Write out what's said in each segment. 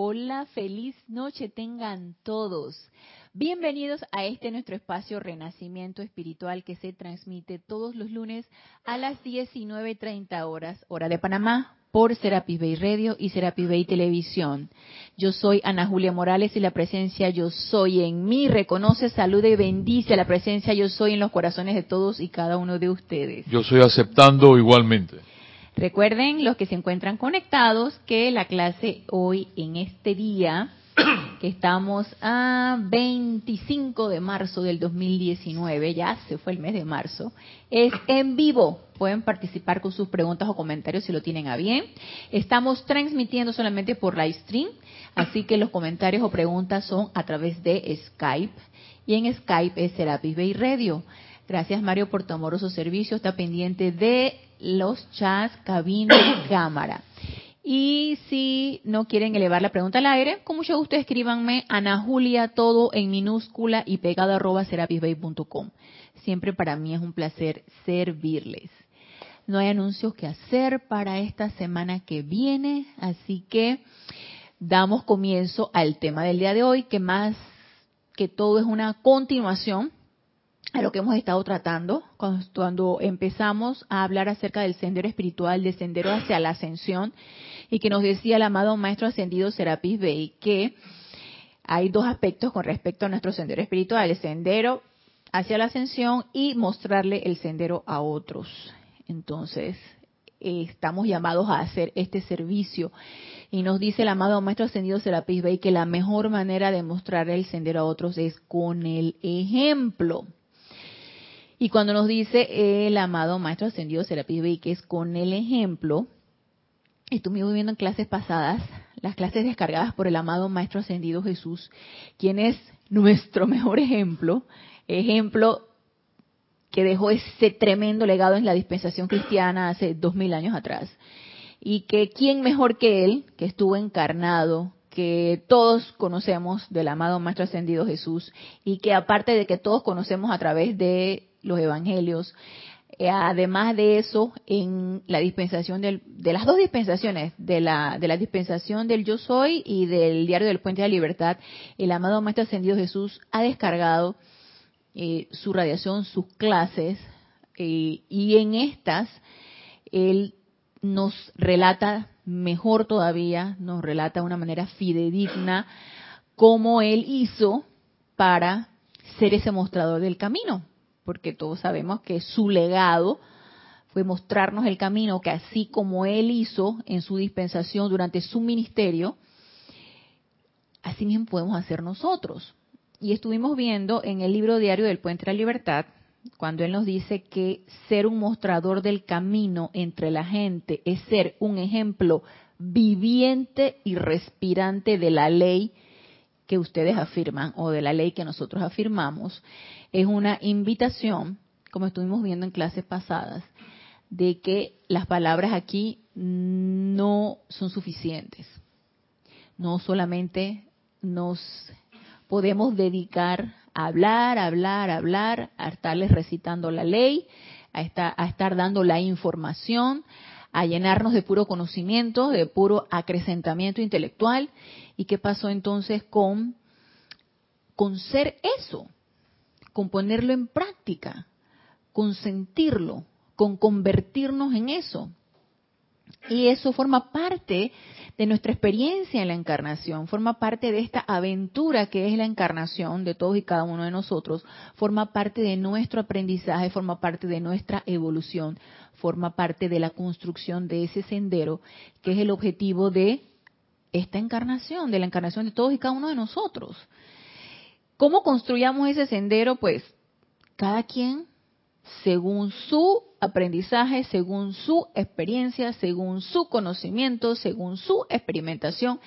Hola, feliz noche tengan todos. Bienvenidos a este nuestro espacio Renacimiento Espiritual que se transmite todos los lunes a las 19.30 horas, hora de Panamá, por Serapis Bay Radio y Serapis Bay Televisión. Yo soy Ana Julia Morales y la presencia Yo Soy en mí reconoce, saluda y bendice la presencia Yo Soy en los corazones de todos y cada uno de ustedes. Yo soy aceptando igualmente. Recuerden los que se encuentran conectados que la clase hoy en este día, que estamos a 25 de marzo del 2019, ya se fue el mes de marzo, es en vivo. Pueden participar con sus preguntas o comentarios si lo tienen a bien. Estamos transmitiendo solamente por live stream, así que los comentarios o preguntas son a través de Skype. Y en Skype es Serapis Bay Radio. Gracias Mario por tu amoroso servicio. Está pendiente de los chats, cabina cámara. Y si no quieren elevar la pregunta al aire, con mucho gusto escríbanme Ana Julia, todo en minúscula y pegado arroba serapisbay.com. Siempre para mí es un placer servirles. No hay anuncios que hacer para esta semana que viene, así que damos comienzo al tema del día de hoy, que más que todo es una continuación a lo que hemos estado tratando cuando, empezamos a hablar acerca del sendero espiritual, del sendero hacia la ascensión, y que nos decía el amado Maestro Ascendido Serapis Bey que hay dos aspectos con respecto a nuestro sendero espiritual, el sendero hacia la ascensión y mostrarle el sendero a otros. Entonces, estamos llamados a hacer este servicio. Y nos dice el amado Maestro Ascendido Serapis Bey que la mejor manera de mostrarle el sendero a otros es con el ejemplo. Y cuando nos dice el amado Maestro Ascendido Serapis Bey que es con el ejemplo, estuvimos viendo en clases pasadas, las clases descargadas por el amado Maestro Ascendido Jesús, quien es nuestro mejor ejemplo, ejemplo que dejó ese tremendo legado en la dispensación cristiana hace dos mil años atrás. Y que quién mejor que él, que estuvo encarnado, que todos conocemos del amado Maestro Ascendido Jesús, y que aparte de que todos conocemos a través de los evangelios. Eh, además de eso, en la dispensación del, de las dos dispensaciones, de la, de la dispensación del Yo Soy y del Diario del Puente de la Libertad, el amado Maestro Ascendido Jesús ha descargado eh, su radiación, sus clases, eh, y en estas él nos relata mejor todavía, nos relata de una manera fidedigna cómo él hizo para ser ese mostrador del camino porque todos sabemos que su legado fue mostrarnos el camino que así como él hizo en su dispensación durante su ministerio, así mismo podemos hacer nosotros. Y estuvimos viendo en el libro diario del Puente de la Libertad, cuando él nos dice que ser un mostrador del camino entre la gente es ser un ejemplo viviente y respirante de la ley que ustedes afirman o de la ley que nosotros afirmamos, es una invitación, como estuvimos viendo en clases pasadas, de que las palabras aquí no son suficientes. No solamente nos podemos dedicar a hablar, hablar, hablar, a estarles recitando la ley, a estar, a estar dando la información, a llenarnos de puro conocimiento, de puro acrecentamiento intelectual. ¿Y qué pasó entonces con, con ser eso? Con ponerlo en práctica, con sentirlo, con convertirnos en eso. Y eso forma parte de nuestra experiencia en la encarnación, forma parte de esta aventura que es la encarnación de todos y cada uno de nosotros, forma parte de nuestro aprendizaje, forma parte de nuestra evolución, forma parte de la construcción de ese sendero que es el objetivo de esta encarnación, de la encarnación de todos y cada uno de nosotros. ¿Cómo construyamos ese sendero? Pues cada quien según su aprendizaje, según su experiencia, según su conocimiento, según su experimentación.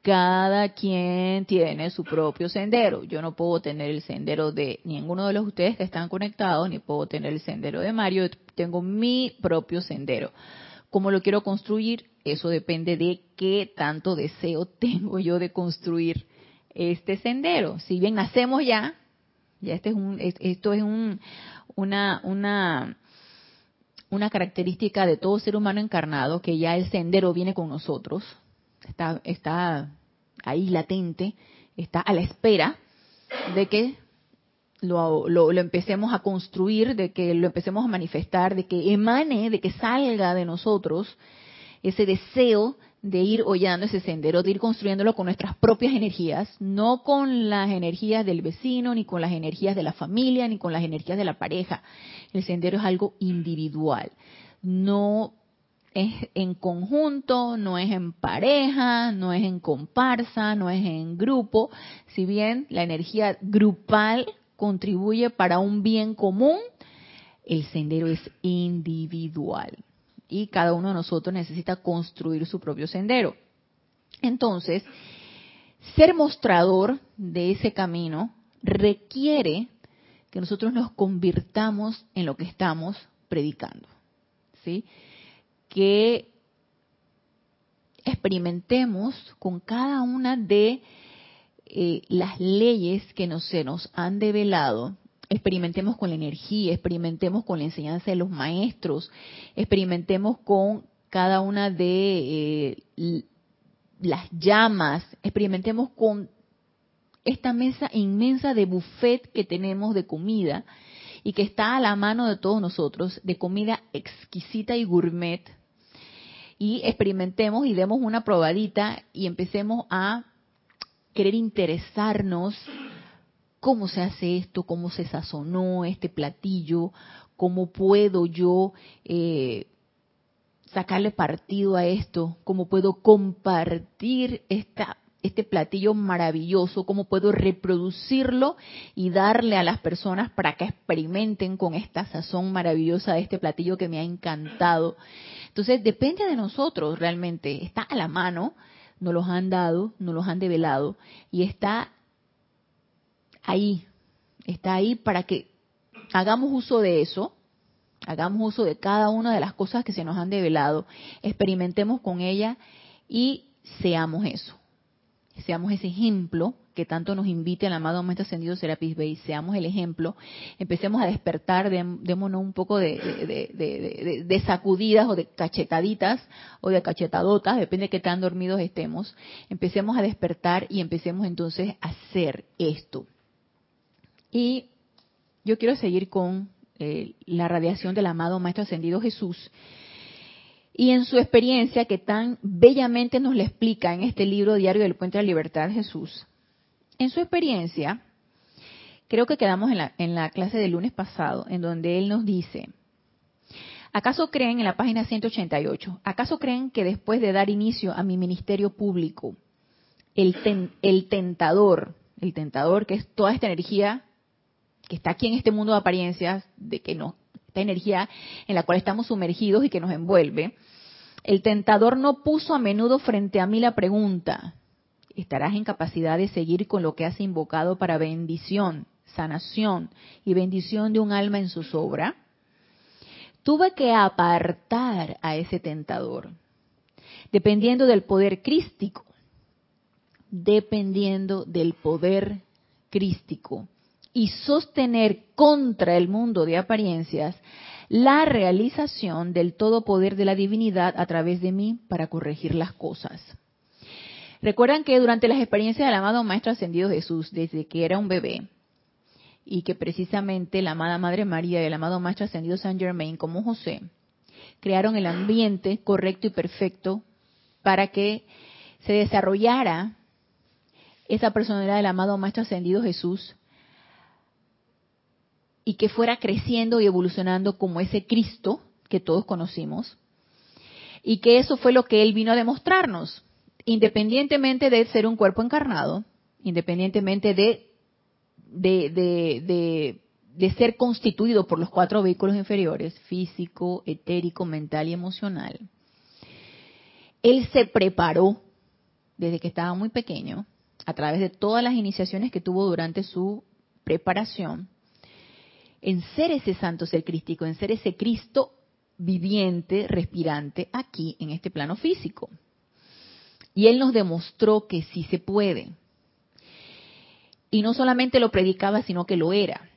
Cada quien tiene su propio sendero. Yo no puedo tener el sendero de ninguno de los ustedes que están conectados, ni puedo tener el sendero de Mario. Tengo mi propio sendero. ¿Cómo lo quiero construir? Eso depende de qué tanto deseo tengo yo de construir este sendero. Si bien nacemos ya, ya este es un, esto es un, una, una, una característica de todo ser humano encarnado, que ya el sendero viene con nosotros, está, está ahí latente, está a la espera de que lo, lo, empecemos a construir, de que lo empecemos a manifestar, de que emane, de que salga de nosotros ese deseo de ir hollando ese sendero, de ir construyéndolo con nuestras propias energías, no con las energías del vecino, ni con las energías de la familia, ni con las energías de la pareja. El sendero es algo individual. No es en conjunto, no es en pareja, no es en comparsa, no es en grupo, si bien la energía grupal contribuye para un bien común, el sendero es individual y cada uno de nosotros necesita construir su propio sendero. Entonces, ser mostrador de ese camino requiere que nosotros nos convirtamos en lo que estamos predicando. ¿Sí? Que experimentemos con cada una de eh, las leyes que nos, se nos han develado experimentemos con la energía, experimentemos con la enseñanza de los maestros, experimentemos con cada una de eh, las llamas, experimentemos con esta mesa inmensa de buffet que tenemos de comida y que está a la mano de todos nosotros, de comida exquisita y gourmet, y experimentemos y demos una probadita y empecemos a querer interesarnos cómo se hace esto, cómo se sazonó este platillo, cómo puedo yo eh, sacarle partido a esto, cómo puedo compartir esta, este platillo maravilloso, cómo puedo reproducirlo y darle a las personas para que experimenten con esta sazón maravillosa de este platillo que me ha encantado. Entonces, depende de nosotros realmente, está a la mano, nos los han dado, nos los han develado y está ahí, está ahí para que hagamos uso de eso, hagamos uso de cada una de las cosas que se nos han develado, experimentemos con ella y seamos eso. Seamos ese ejemplo que tanto nos invite el amado Maestro Ascendido Serapis Bey, seamos el ejemplo, empecemos a despertar, démonos un poco de, de, sacudidas o de cachetaditas o de cachetadotas, depende de qué tan dormidos estemos, empecemos a despertar y empecemos entonces a hacer esto. Y yo quiero seguir con eh, la radiación del amado Maestro Ascendido Jesús. Y en su experiencia que tan bellamente nos le explica en este libro Diario del Puente de la Libertad Jesús, en su experiencia, creo que quedamos en la, en la clase del lunes pasado, en donde él nos dice, ¿acaso creen en la página 188, acaso creen que después de dar inicio a mi ministerio público, el, el tentador, el tentador que es toda esta energía que está aquí en este mundo de apariencias, de que no, esta energía en la cual estamos sumergidos y que nos envuelve, el tentador no puso a menudo frente a mí la pregunta, ¿estarás en capacidad de seguir con lo que has invocado para bendición, sanación y bendición de un alma en su sobra? Tuve que apartar a ese tentador, dependiendo del poder crístico, dependiendo del poder crístico y sostener contra el mundo de apariencias la realización del todo poder de la divinidad a través de mí para corregir las cosas. Recuerdan que durante las experiencias del amado Maestro Ascendido Jesús, desde que era un bebé, y que precisamente la amada Madre María y el amado Maestro Ascendido San Germain, como José, crearon el ambiente correcto y perfecto para que se desarrollara esa personalidad del amado Maestro Ascendido Jesús y que fuera creciendo y evolucionando como ese Cristo que todos conocimos. Y que eso fue lo que Él vino a demostrarnos, independientemente de ser un cuerpo encarnado, independientemente de, de, de ser constituido por los cuatro vehículos inferiores, físico, etérico, mental y emocional. Él se preparó desde que estaba muy pequeño, a través de todas las iniciaciones que tuvo durante su preparación, en ser ese santo ser crístico, en ser ese Cristo viviente, respirante aquí en este plano físico. Y Él nos demostró que sí se puede. Y no solamente lo predicaba, sino que lo era.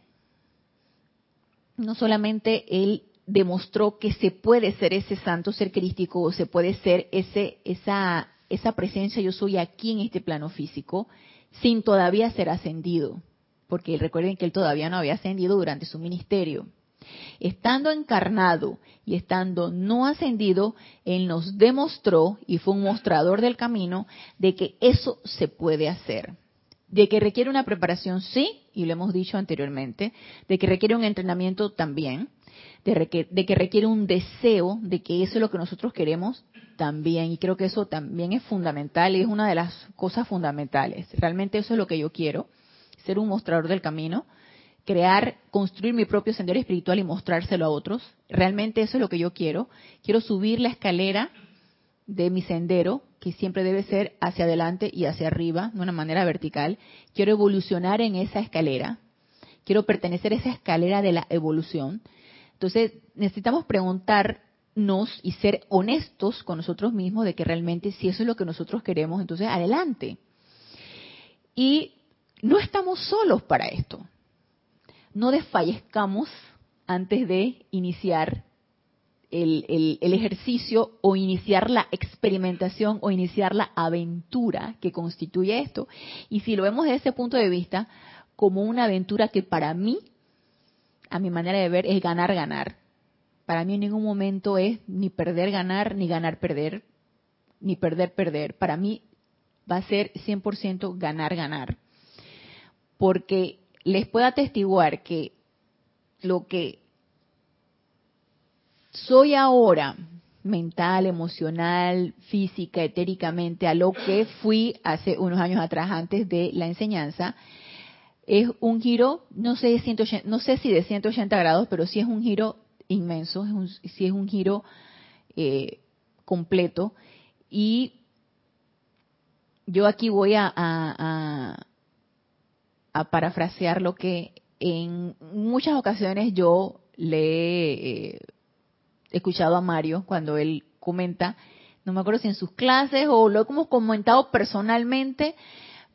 No solamente Él demostró que se puede ser ese santo ser crístico o se puede ser ese, esa esa presencia yo soy aquí en este plano físico sin todavía ser ascendido, porque recuerden que él todavía no había ascendido durante su ministerio. Estando encarnado y estando no ascendido, Él nos demostró y fue un mostrador del camino de que eso se puede hacer. De que requiere una preparación, sí, y lo hemos dicho anteriormente, de que requiere un entrenamiento también, de, que requiere un deseo de que eso es lo que nosotros queremos también, y creo que eso también es fundamental y es una de las cosas fundamentales. Realmente eso es lo que yo quiero, ser un mostrador del camino, crear, construir mi propio sendero espiritual y mostrárselo a otros. Realmente eso es lo que yo quiero. Quiero subir la escalera de mi sendero, que siempre debe ser hacia adelante y hacia arriba, de una manera vertical. Quiero evolucionar en esa escalera. Quiero pertenecer a esa escalera de la evolución. Entonces, necesitamos preguntarnos y ser honestos con nosotros mismos de que realmente si eso es lo que nosotros queremos, entonces adelante. Y no estamos solos para esto no desfallezcamos antes de iniciar el, ejercicio o iniciar la experimentación o iniciar la aventura que constituye esto. Y si lo vemos desde ese punto de vista, como una aventura que para mí, a mi manera de ver, es ganar, ganar. Para mí en ningún momento es ni perder, ganar, ni ganar, perder, ni perder, perder. Para mí va a ser 100% ganar, ganar. Porque les puedo atestiguar que lo que soy ahora, mental, emocional, física, etéricamente, a lo que fui hace unos años atrás antes de la enseñanza, es un giro, no sé, no sé si de 180 grados, pero sí es un giro inmenso, sí es un giro eh, completo. Y yo aquí voy a parafrasear lo que en muchas ocasiones yo le he escuchado a Mario cuando él comenta, no me acuerdo si en sus clases o lo hemos comentado personalmente,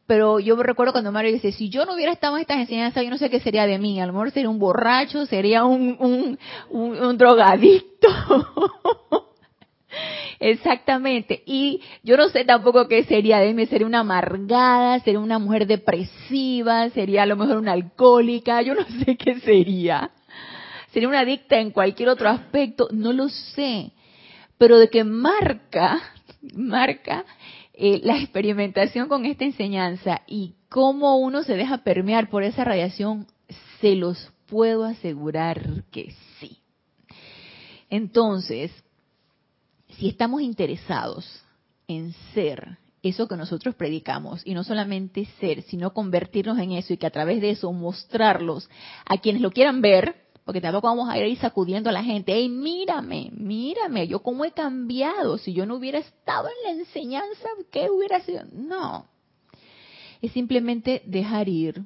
pero yo me recuerdo cuando Mario dice, si yo no hubiera estado en estas enseñanzas, yo no sé qué sería de mí, a lo mejor sería un borracho, sería un, un, un drogadicto. Exactamente. Y yo no sé tampoco qué sería de mí. Sería una amargada, sería una mujer depresiva, sería a lo mejor una alcohólica, yo no sé qué sería. Sería una adicta en cualquier otro aspecto, no lo sé. Pero de que marca, marca eh, la experimentación con esta enseñanza y cómo uno se deja permear por esa radiación, se los puedo asegurar que sí. Entonces, si estamos interesados en ser eso que nosotros predicamos, y no solamente ser, sino convertirnos en eso y que a través de eso mostrarlos a quienes lo quieran ver, porque tampoco vamos a ir sacudiendo a la gente, hey, mírame, mírame, yo cómo he cambiado, si yo no hubiera estado en la enseñanza, ¿qué hubiera sido? No, es simplemente dejar ir,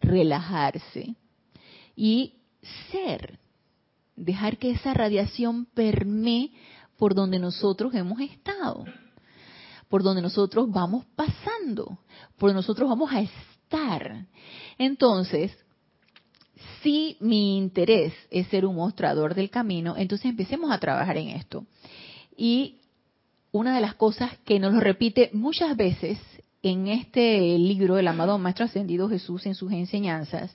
relajarse y ser, dejar que esa radiación permee por donde nosotros hemos estado, por donde nosotros vamos pasando, por donde nosotros vamos a estar. Entonces, si mi interés es ser un mostrador del camino, entonces empecemos a trabajar en esto. Y una de las cosas que nos lo repite muchas veces en este libro del amado Maestro Ascendido Jesús en sus enseñanzas,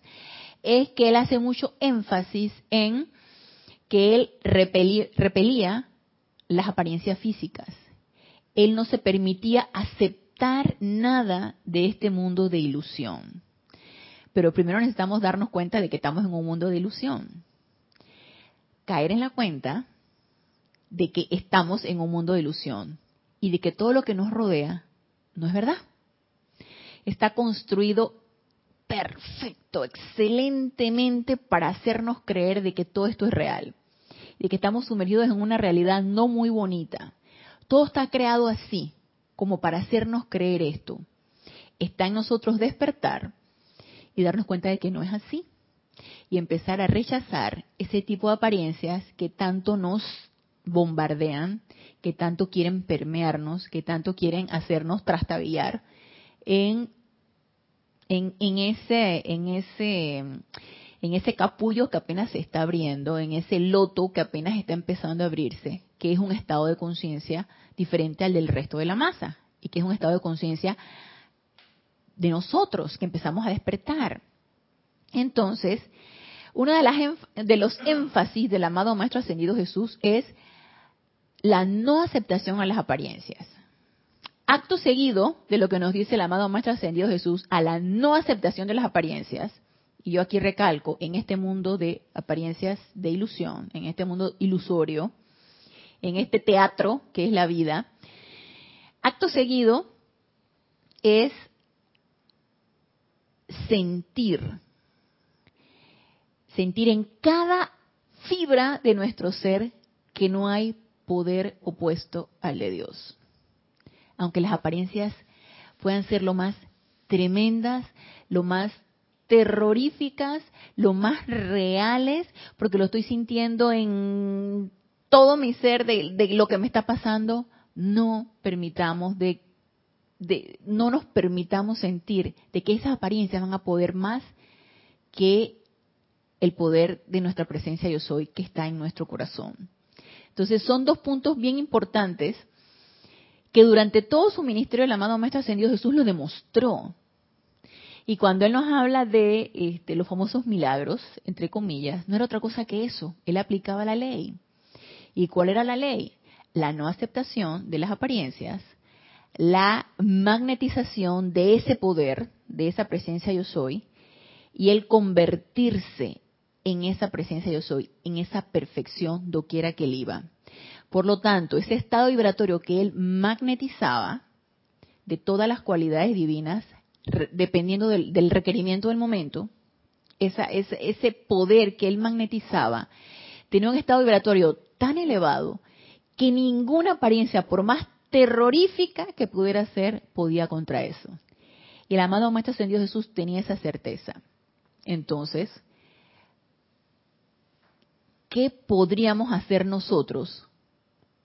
es que él hace mucho énfasis en que él repelía las apariencias físicas. Él no se permitía aceptar nada de este mundo de ilusión. Pero primero necesitamos darnos cuenta de que estamos en un mundo de ilusión. Caer en la cuenta de que estamos en un mundo de ilusión y de que todo lo que nos rodea no es verdad. Está construido perfecto, excelentemente para hacernos creer de que todo esto es real de que estamos sumergidos en una realidad no muy bonita. Todo está creado así, como para hacernos creer esto. Está en nosotros despertar y darnos cuenta de que no es así. Y empezar a rechazar ese tipo de apariencias que tanto nos bombardean, que tanto quieren permearnos, que tanto quieren hacernos trastabillar en, en, en ese, en ese en ese capullo que apenas se está abriendo, en ese loto que apenas está empezando a abrirse, que es un estado de conciencia diferente al del resto de la masa y que es un estado de conciencia de nosotros que empezamos a despertar. Entonces, uno de, de los énfasis del amado Maestro Ascendido Jesús es la no aceptación a las apariencias. Acto seguido de lo que nos dice el amado Maestro Ascendido Jesús a la no aceptación de las apariencias, y yo aquí recalco, en este mundo de apariencias de ilusión, en este mundo ilusorio, en este teatro que es la vida, acto seguido es sentir, sentir en cada fibra de nuestro ser que no hay poder opuesto al de Dios. Aunque las apariencias puedan ser lo más tremendas, lo más terroríficas, lo más reales, porque lo estoy sintiendo en todo mi ser de, lo que me está pasando, no permitamos de, de, no nos permitamos sentir de que esas apariencias van a poder más que el poder de nuestra presencia yo soy que está en nuestro corazón. Entonces son dos puntos bien importantes que durante todo su ministerio el amado Maestro Ascendido Jesús lo demostró. Y cuando él nos habla de este, los famosos milagros, entre comillas, no era otra cosa que eso. Él aplicaba la ley. ¿Y cuál era la ley? La no aceptación de las apariencias, la magnetización de ese poder, de esa presencia yo soy, y el convertirse en esa presencia yo soy, en esa perfección doquiera que él iba. Por lo tanto, ese estado vibratorio que él magnetizaba de todas las cualidades divinas, dependiendo del, requerimiento del momento, esa, ese, ese poder que él magnetizaba, tenía un estado vibratorio tan elevado que ninguna apariencia, por más terrorífica que pudiera ser, podía contra eso. Y el amado Maestro Ascendido Jesús tenía esa certeza. Entonces, ¿qué podríamos hacer nosotros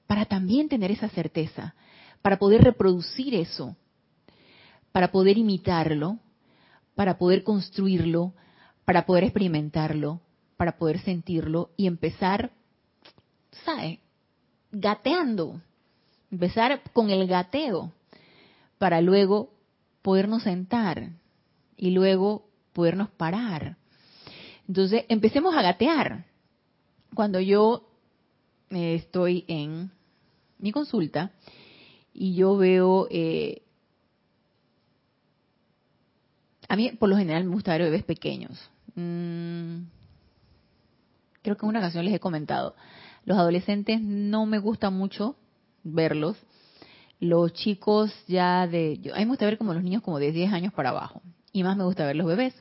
para también tener esa certeza? Para poder reproducir eso, para poder imitarlo, para poder construirlo, para poder experimentarlo, para poder sentirlo y empezar, ¿sabe? Gateando. Empezar con el gateo para luego podernos sentar y luego podernos parar. Entonces, empecemos a gatear. Cuando yo eh, estoy en mi consulta y yo veo eh, a mí, por lo general, me gusta ver bebés pequeños. Mm, creo que en una ocasión les he comentado. Los adolescentes no me gusta mucho verlos. Los chicos ya de... A mí me gusta ver como los niños como de 10 años para abajo. Y más me gusta ver los bebés.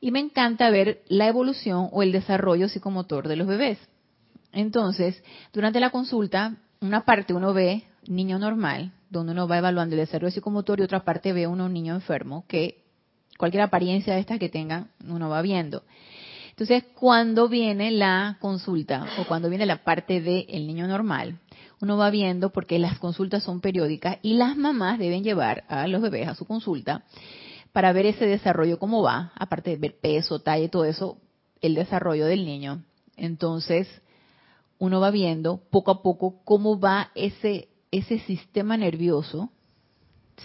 Y me encanta ver la evolución o el desarrollo psicomotor de los bebés. Entonces, durante la consulta, una parte uno ve niño normal, donde uno va evaluando el desarrollo psicomotor, y otra parte ve uno niño enfermo, que cualquier apariencia de estas que tengan, uno va viendo. Entonces, cuando viene la consulta o cuando viene la parte del niño normal, uno va viendo porque las consultas son periódicas y las mamás deben llevar a los bebés a su consulta para ver ese desarrollo cómo va, aparte de ver peso, talla y todo eso, el desarrollo del niño. Entonces, uno va viendo poco a poco cómo va ese ese sistema nervioso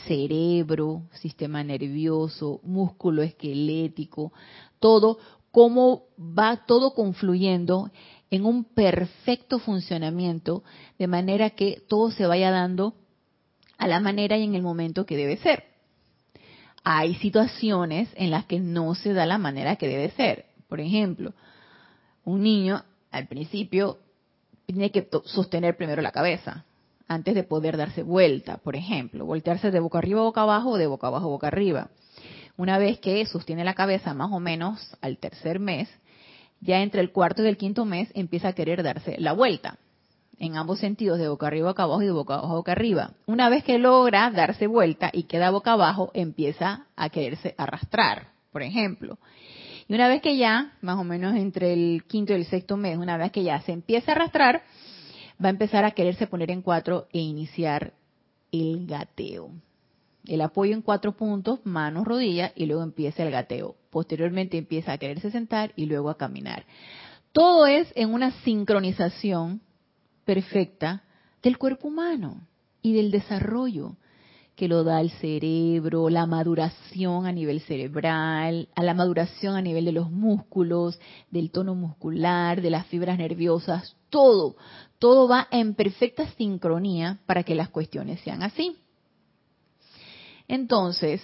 cerebro, sistema nervioso, músculo esquelético, todo, cómo va todo confluyendo en un perfecto funcionamiento, de manera que todo se vaya dando a la manera y en el momento que debe ser. Hay situaciones en las que no se da la manera que debe ser. Por ejemplo, un niño al principio tiene que sostener primero la cabeza, antes de poder darse vuelta, por ejemplo, voltearse de boca arriba boca abajo o de boca abajo boca arriba. Una vez que sostiene la cabeza más o menos al tercer mes, ya entre el cuarto y el quinto mes empieza a querer darse la vuelta, en ambos sentidos, de boca arriba boca abajo y de boca abajo boca arriba. Una vez que logra darse vuelta y queda boca abajo, empieza a quererse arrastrar, por ejemplo. Y una vez que ya, más o menos entre el quinto y el sexto mes, una vez que ya se empieza a arrastrar, va a empezar a quererse poner en cuatro e iniciar el gateo. El apoyo en cuatro puntos, manos, rodillas, y luego empieza el gateo. Posteriormente empieza a quererse sentar y luego a caminar. Todo es en una sincronización perfecta del cuerpo humano y del desarrollo que lo da el cerebro, la maduración a nivel cerebral, a la maduración a nivel de los músculos, del tono muscular, de las fibras nerviosas, todo, todo va en perfecta sincronía para que las cuestiones sean así. Entonces,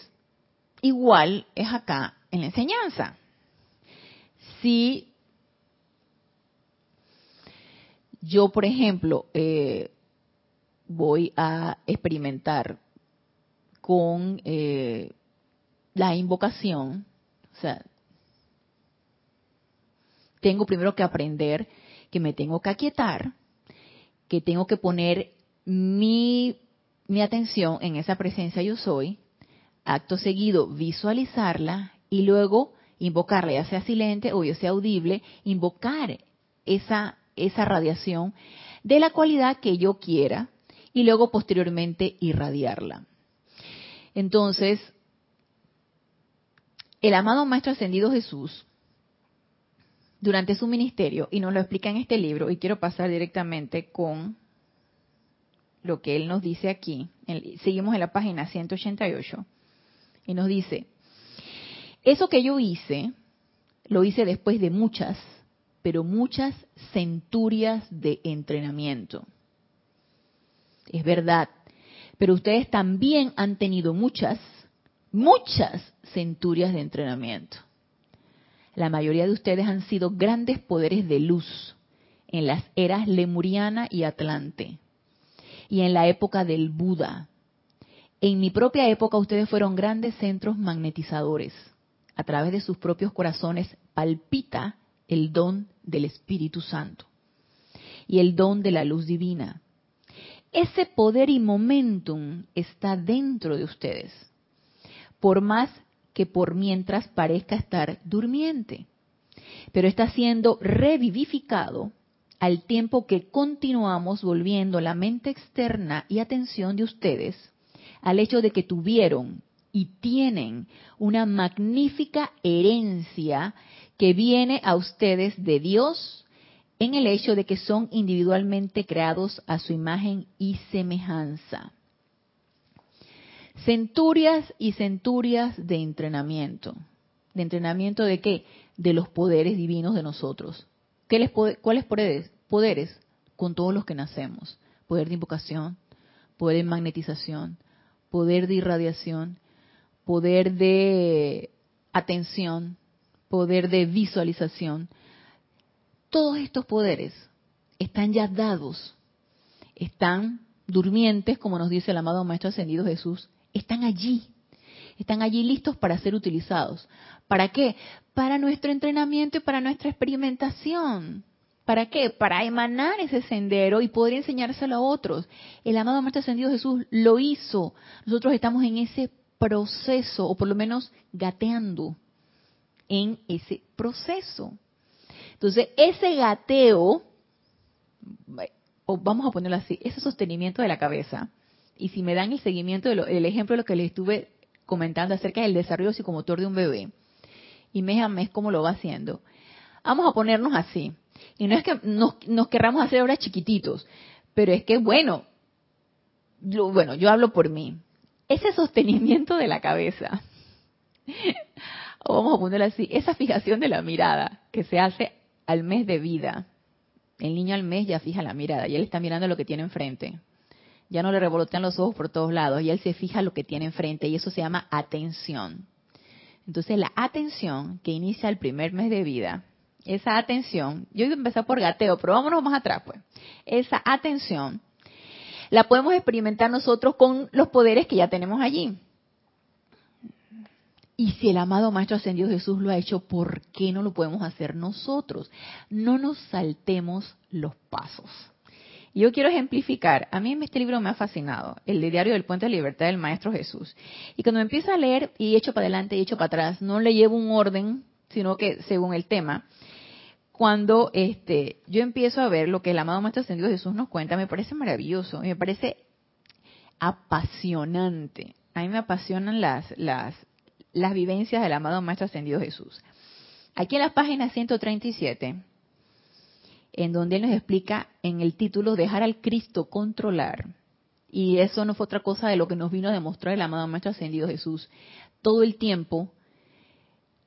igual es acá en la enseñanza. Si yo, por ejemplo, eh, voy a experimentar con eh, la invocación, o sea, tengo primero que aprender que me tengo que aquietar, que tengo que poner mi, mi atención en esa presencia yo soy, acto seguido visualizarla y luego invocarla, ya sea silente o ya sea audible, invocar esa, esa radiación de la cualidad que yo quiera y luego posteriormente irradiarla. Entonces, el amado Maestro Ascendido Jesús, durante su ministerio, y nos lo explica en este libro, y quiero pasar directamente con lo que él nos dice aquí, seguimos en la página 188, y nos dice, eso que yo hice, lo hice después de muchas, pero muchas centurias de entrenamiento. Es verdad, pero ustedes también han tenido muchas, muchas centurias de entrenamiento. La mayoría de ustedes han sido grandes poderes de luz en las eras lemuriana y atlante y en la época del Buda. En mi propia época ustedes fueron grandes centros magnetizadores. A través de sus propios corazones palpita el don del Espíritu Santo y el don de la luz divina. Ese poder y momentum está dentro de ustedes, por más que por mientras parezca estar durmiente, pero está siendo revivificado al tiempo que continuamos volviendo la mente externa y atención de ustedes al hecho de que tuvieron y tienen una magnífica herencia que viene a ustedes de Dios en el hecho de que son individualmente creados a su imagen y semejanza. Centurias y centurias de entrenamiento. ¿De entrenamiento de qué? De los poderes divinos de nosotros. ¿Qué les, ¿Cuáles poderes? Poderes con todos los que nacemos. Poder de invocación, poder de magnetización, poder de irradiación, poder de atención, poder de visualización, todos estos poderes están ya dados, están durmientes, como nos dice el amado Maestro Ascendido Jesús, están allí, están allí listos para ser utilizados. ¿Para qué? Para nuestro entrenamiento y para nuestra experimentación. ¿Para qué? Para emanar ese sendero y poder enseñárselo a otros. El amado Maestro Ascendido Jesús lo hizo. Nosotros estamos en ese proceso, o por lo menos gateando en ese proceso. Entonces, ese gateo, o vamos a ponerlo así, ese sostenimiento de la cabeza, y si me dan el seguimiento del ejemplo de lo que les estuve comentando acerca del desarrollo psicomotor de un bebé, y mes a mes cómo lo va haciendo, vamos a ponernos así. Y no es que nos, nos querramos hacer ahora chiquititos, pero es que, bueno, bueno, yo hablo por mí. Ese sostenimiento de la cabeza, o vamos a ponerlo así, esa fijación de la mirada que se hace al mes de vida, el niño al mes ya fija la mirada y él está mirando lo que tiene enfrente. Ya no le revolotean los ojos por todos lados y él se fija lo que tiene enfrente y eso se llama atención. Entonces la atención que inicia el primer mes de vida, esa atención, yo iba a empezar por gateo, pero vámonos más atrás pues. Esa atención la podemos experimentar nosotros con los poderes que ya tenemos allí. Y si el amado Maestro Ascendido Jesús lo ha hecho, ¿por qué no lo podemos hacer nosotros? No nos saltemos los pasos. Yo quiero ejemplificar, a mí este libro me ha fascinado, el de Diario del Puente de Libertad del Maestro Jesús. Y cuando empiezo a leer y echo para adelante y echo para atrás, no le llevo un orden, sino que según el tema. Cuando este, yo empiezo a ver lo que el amado Maestro Ascendido Jesús nos cuenta, me parece maravilloso, me parece apasionante a mí me apasionan las, las, las vivencias del amado Maestro Ascendido Jesús. Aquí en la página 137, en donde él nos explica en el título Dejar al Cristo controlar, y eso no fue otra cosa de lo que nos vino a demostrar el amado Maestro Ascendido Jesús. Todo el tiempo,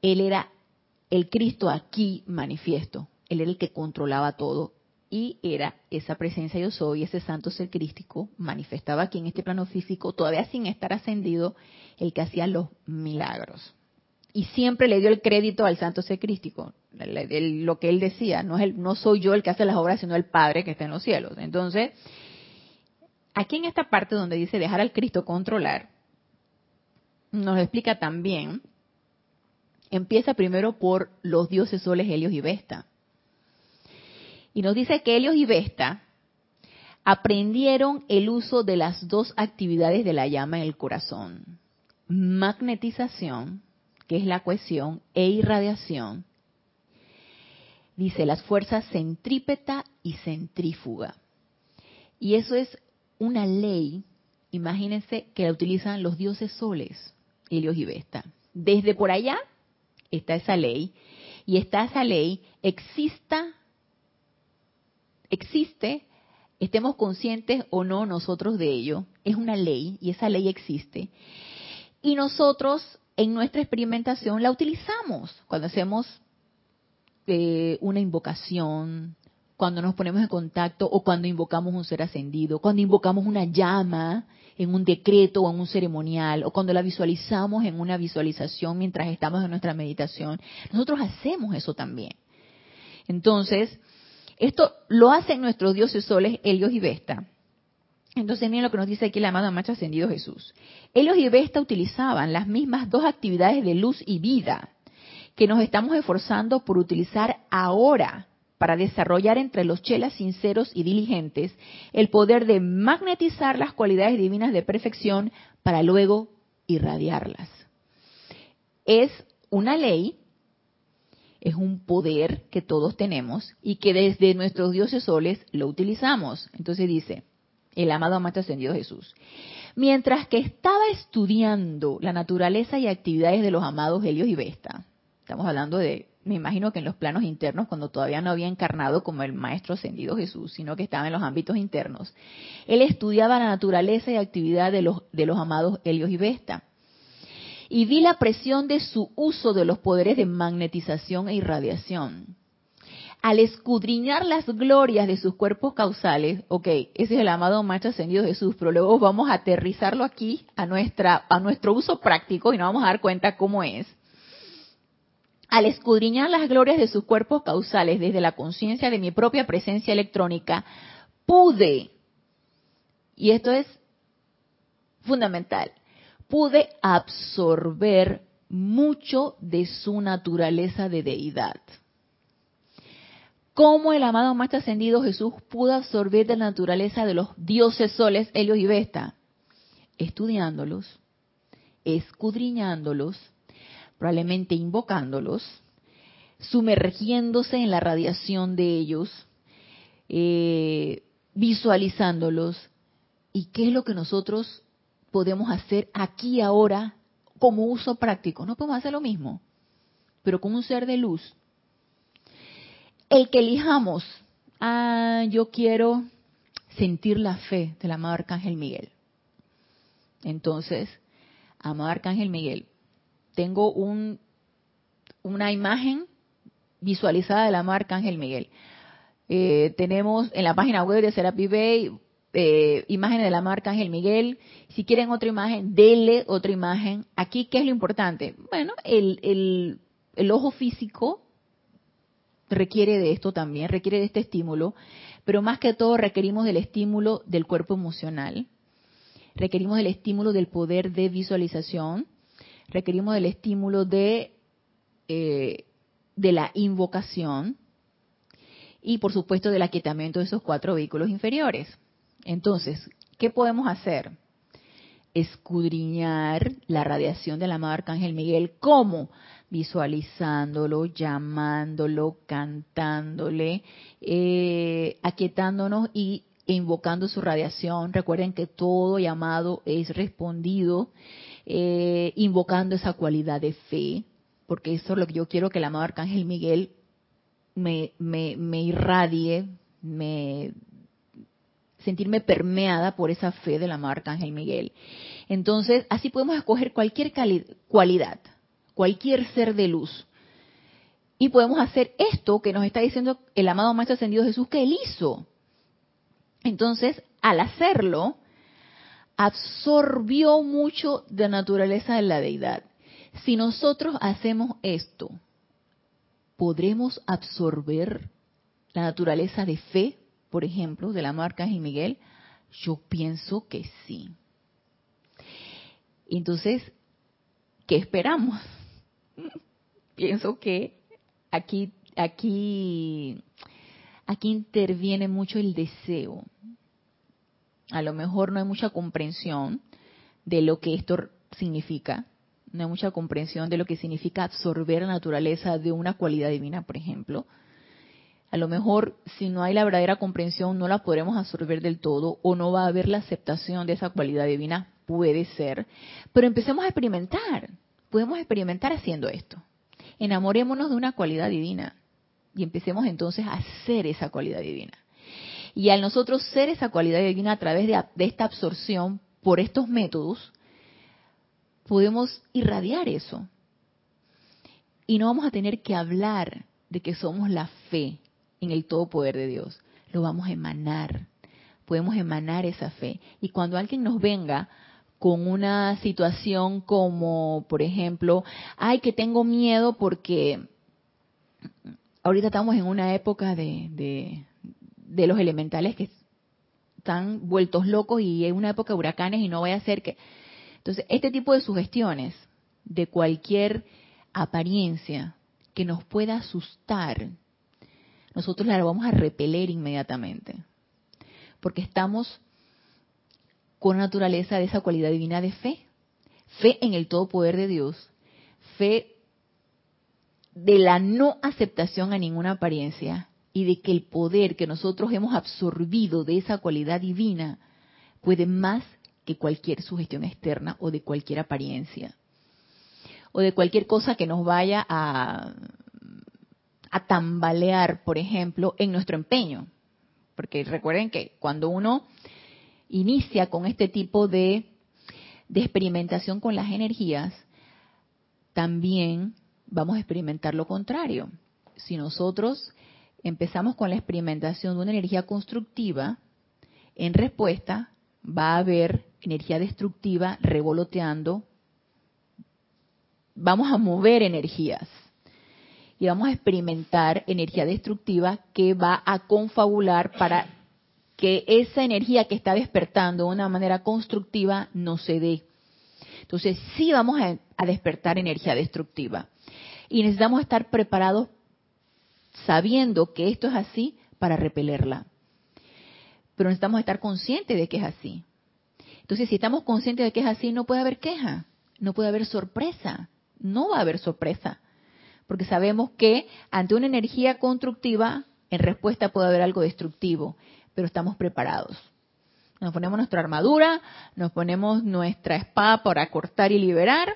él era el Cristo aquí manifiesto. Él era el que controlaba todo y era esa presencia yo soy, ese santo ser crístico, manifestaba aquí en este plano físico, todavía sin estar ascendido, el que hacía los milagros. Y siempre le dio el crédito al santo ser crístico, lo que él decía, no, es el, no soy yo el que hace las obras, sino el Padre que está en los cielos. Entonces, aquí en esta parte donde dice dejar al Cristo controlar, nos explica también, empieza primero por los dioses soles Helios y Vesta y nos dice que Helios y Vesta aprendieron el uso de las dos actividades de la llama en el corazón. Magnetización, que es la cohesión, e irradiación. Dice las fuerzas centrípeta y centrífuga. Y eso es una ley, imagínense que la utilizan los dioses soles, Helios y Vesta. Desde por allá está esa ley, y está esa ley, exista existe, estemos conscientes o no nosotros de ello, es una ley y esa ley existe. Y nosotros en nuestra experimentación la utilizamos cuando hacemos eh, una invocación, cuando nos ponemos en contacto o cuando invocamos un ser ascendido, cuando invocamos una llama en un decreto o en un ceremonial, o cuando la visualizamos en una visualización mientras estamos en nuestra meditación. Nosotros hacemos eso también. Entonces, esto lo hacen nuestros dioses soles, Helios y Vesta. Entonces miren lo que nos dice aquí la amada Macha Ascendido Jesús. Helios y Vesta utilizaban las mismas dos actividades de luz y vida que nos estamos esforzando por utilizar ahora para desarrollar entre los chelas sinceros y diligentes el poder de magnetizar las cualidades divinas de perfección para luego irradiarlas. Es una ley es un poder que todos tenemos y que desde nuestros dioses soles lo utilizamos. Entonces dice el amado amante ascendido Jesús. Mientras que estaba estudiando la naturaleza y actividades de los amados Helios y Vesta, estamos hablando de, me imagino que en los planos internos, cuando todavía no había encarnado como el Maestro ascendido Jesús, sino que estaba en los ámbitos internos, él estudiaba la naturaleza y actividad de los, de los amados Helios y Vesta y vi la presión de su uso de los poderes de magnetización e irradiación. Al escudriñar las glorias de sus cuerpos causales, ok, ese es el amado Maestro Ascendido Jesús, pero luego vamos a aterrizarlo aquí a, nuestra, a nuestro uso práctico y nos vamos a dar cuenta cómo es. Al escudriñar las glorias de sus cuerpos causales desde la conciencia de mi propia presencia electrónica, pude, y esto es fundamental, pude absorber mucho de su naturaleza de deidad. ¿Cómo el amado Maestro Ascendido Jesús pudo absorber de la naturaleza de los dioses soles, Helios y Vesta? Estudiándolos, escudriñándolos, probablemente invocándolos, sumergiéndose en la radiación de ellos, eh, visualizándolos. ¿Y qué es lo que nosotros podemos hacer aquí ahora como uso práctico. No podemos hacer lo mismo, pero con un ser de luz. El que elijamos, ah, yo quiero sentir la fe del amado Arcángel Miguel. Entonces, amado Arcángel Miguel, tengo un, una imagen visualizada del amado Arcángel Miguel. Eh, tenemos en la página web de Serapi Bay eh, imágenes de la marca Ángel Miguel. Si quieren otra imagen, denle otra imagen. Aquí, ¿qué es lo importante? Bueno, el, el ojo físico requiere de esto también, requiere de este estímulo, pero más que todo requerimos del estímulo del cuerpo emocional, requerimos del estímulo del poder de visualización, requerimos del estímulo de, eh, de la invocación y por supuesto del aquietamiento de esos cuatro vehículos inferiores. Entonces, ¿qué podemos hacer? Escudriñar la radiación del amado Arcángel Miguel. ¿Cómo? Visualizándolo, llamándolo, cantándole, eh, aquietándonos y invocando su radiación. Recuerden que todo llamado es respondido eh, invocando esa cualidad de fe, porque eso es lo que yo quiero que el amado Arcángel Miguel me, me, me irradie, me sentirme permeada por esa fe del amado Arcángel Miguel. Entonces, así podemos escoger cualquier cualidad, cualquier ser de luz. Y podemos hacer esto que nos está diciendo el amado Maestro Ascendido Jesús que él hizo. Entonces, al hacerlo, absorbió mucho de naturaleza de la deidad. Si nosotros hacemos esto, ¿podremos absorber la naturaleza de fe, por ejemplo, de la marca Ángel Miguel? Yo pienso que sí. Entonces, ¿qué esperamos? pienso que aquí, aquí, aquí interviene mucho el deseo. A lo mejor no hay mucha comprensión de lo que esto significa, no hay mucha comprensión de lo que significa absorber la naturaleza de una cualidad divina, por ejemplo. A lo mejor, si no hay la verdadera comprensión, no la podremos absorber del todo o no va a haber la aceptación de esa cualidad divina, puede ser. Pero empecemos a experimentar, podemos experimentar haciendo esto. Enamorémonos de una cualidad divina y empecemos entonces a ser esa cualidad divina. Y al nosotros ser esa cualidad divina a través de, esta absorción por estos métodos, podemos irradiar eso. Y no vamos a tener que hablar de que somos la fe en el todo poder de Dios. Lo vamos a emanar. Podemos emanar esa fe. Y cuando alguien nos venga con una situación como, por ejemplo, ay, que tengo miedo porque ahorita estamos en una época de, de, de los elementales que están vueltos locos y es una época de huracanes y no vaya a ser que entonces, este tipo de sugestiones de cualquier apariencia que nos pueda asustar, nosotros la vamos a repeler inmediatamente. Porque estamos con naturaleza de esa cualidad divina de fe. Fe en el todo poder de Dios. Fe de la no aceptación a ninguna apariencia y de que el poder que nosotros hemos absorbido de esa cualidad divina puede más que cualquier sugestión externa o de cualquier apariencia o de cualquier cosa que nos vaya a, a tambalear, por ejemplo, en nuestro empeño. Porque recuerden que cuando uno inicia con este tipo de, de experimentación con las energías, también vamos a experimentar lo contrario. Si nosotros empezamos con la experimentación de una energía constructiva, en respuesta va a haber energía destructiva revoloteando. Vamos a mover energías y vamos a experimentar energía destructiva que va a confabular para que esa energía que está despertando de una manera constructiva no se dé. Entonces sí vamos a, despertar energía destructiva y necesitamos estar preparados sabiendo que esto es así para repelerla. Pero necesitamos estar conscientes de que es así. Entonces, si estamos conscientes de que es así, no puede haber queja, no puede haber sorpresa, no va a haber sorpresa, porque sabemos que ante una energía constructiva, en respuesta puede haber algo destructivo, pero estamos preparados. Nos ponemos nuestra armadura, nos ponemos nuestra espada para cortar y liberar,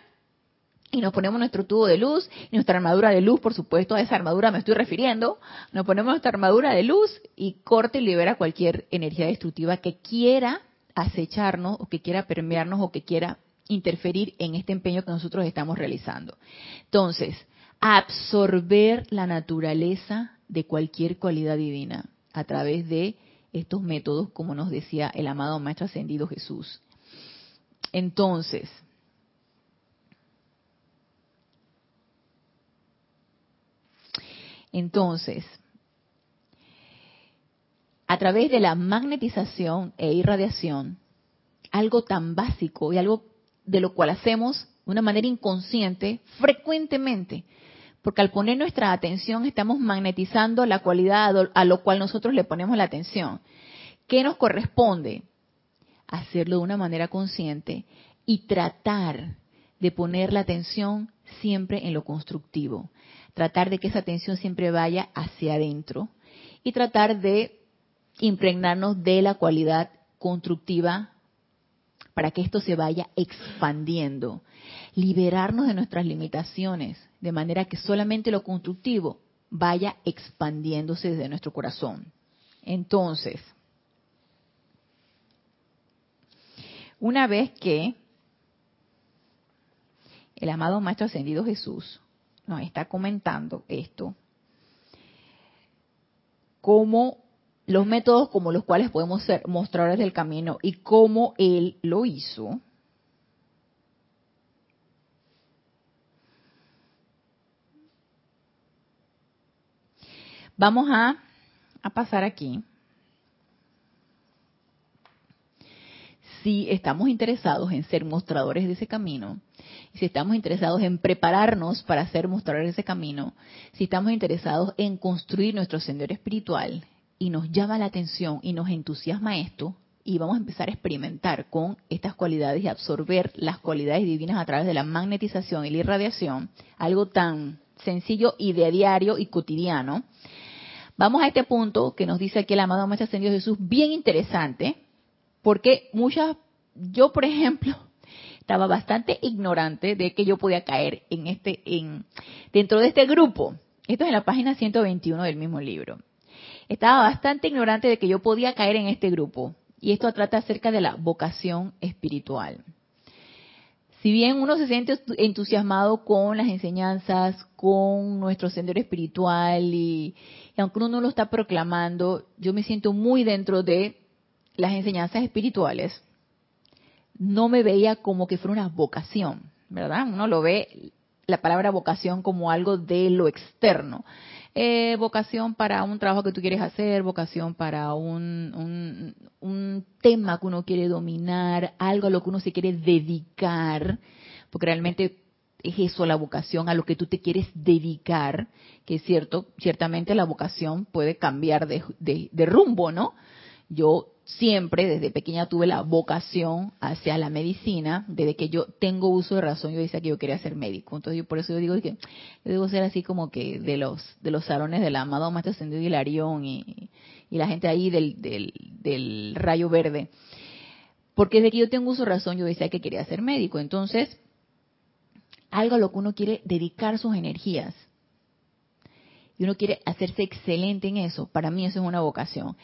y nos ponemos nuestro tubo de luz y nuestra armadura de luz, por supuesto, a esa armadura me estoy refiriendo, nos ponemos nuestra armadura de luz y corta y libera cualquier energía destructiva que quiera acecharnos o que quiera permearnos o que quiera interferir en este empeño que nosotros estamos realizando. Entonces, absorber la naturaleza de cualquier cualidad divina a través de estos métodos, como nos decía el amado Maestro Ascendido Jesús. Entonces, entonces, a través de la magnetización e irradiación, algo tan básico y algo de lo cual hacemos de una manera inconsciente frecuentemente, porque al poner nuestra atención estamos magnetizando la cualidad a lo cual nosotros le ponemos la atención. ¿Qué nos corresponde? Hacerlo de una manera consciente y tratar de poner la atención siempre en lo constructivo. Tratar de que esa atención siempre vaya hacia adentro y tratar de impregnarnos de la cualidad constructiva para que esto se vaya expandiendo, liberarnos de nuestras limitaciones, de manera que solamente lo constructivo vaya expandiéndose desde nuestro corazón. Entonces, una vez que el amado Maestro Ascendido Jesús nos está comentando esto, como los métodos como los cuales podemos ser mostradores del camino y cómo Él lo hizo, Vamos a, pasar aquí. Si estamos interesados en ser mostradores de ese camino, si estamos interesados en prepararnos para mostradores de ese camino, si estamos interesados en construir nuestro sendero espiritual y nos llama la atención y nos entusiasma esto, y vamos a empezar a experimentar con estas cualidades y absorber las cualidades divinas a través de la magnetización y la irradiación, algo tan sencillo y de diario y cotidiano, Vamos a este punto que nos dice aquí el amado Maestro Ascendido Jesús, bien interesante, porque muchas, yo por ejemplo, estaba bastante ignorante de que yo podía caer en este, en, dentro de este grupo. Esto es en la página 121 del mismo libro. Estaba bastante ignorante de que yo podía caer en este grupo. Y esto trata acerca de la vocación espiritual si bien uno se siente entusiasmado con las enseñanzas, con nuestro sendero espiritual y, aunque uno no lo está proclamando, yo me siento muy dentro de las enseñanzas espirituales. No me veía como que fuera una vocación, ¿verdad? Uno lo ve la palabra vocación como algo de lo externo. Eh, vocación para un trabajo que tú quieres hacer, vocación para un, un, tema que uno quiere dominar, algo a lo que uno se quiere dedicar, porque realmente es eso la vocación, a lo que tú te quieres dedicar, que es cierto, ciertamente la vocación puede cambiar de, de rumbo, ¿no? Yo siempre desde pequeña tuve la vocación hacia la medicina, desde que yo tengo uso de razón, yo decía que yo quería ser médico. Entonces yo por eso yo digo que yo debo ser así como que de los de los salones del amado Maestro Ascendido Hilarión y, y la gente ahí del, del, del rayo verde. Porque desde que yo tengo uso de razón yo decía que quería ser médico. Entonces, algo a lo que uno quiere dedicar sus energías. Y uno quiere hacerse excelente en eso. Para mí eso es una vocación.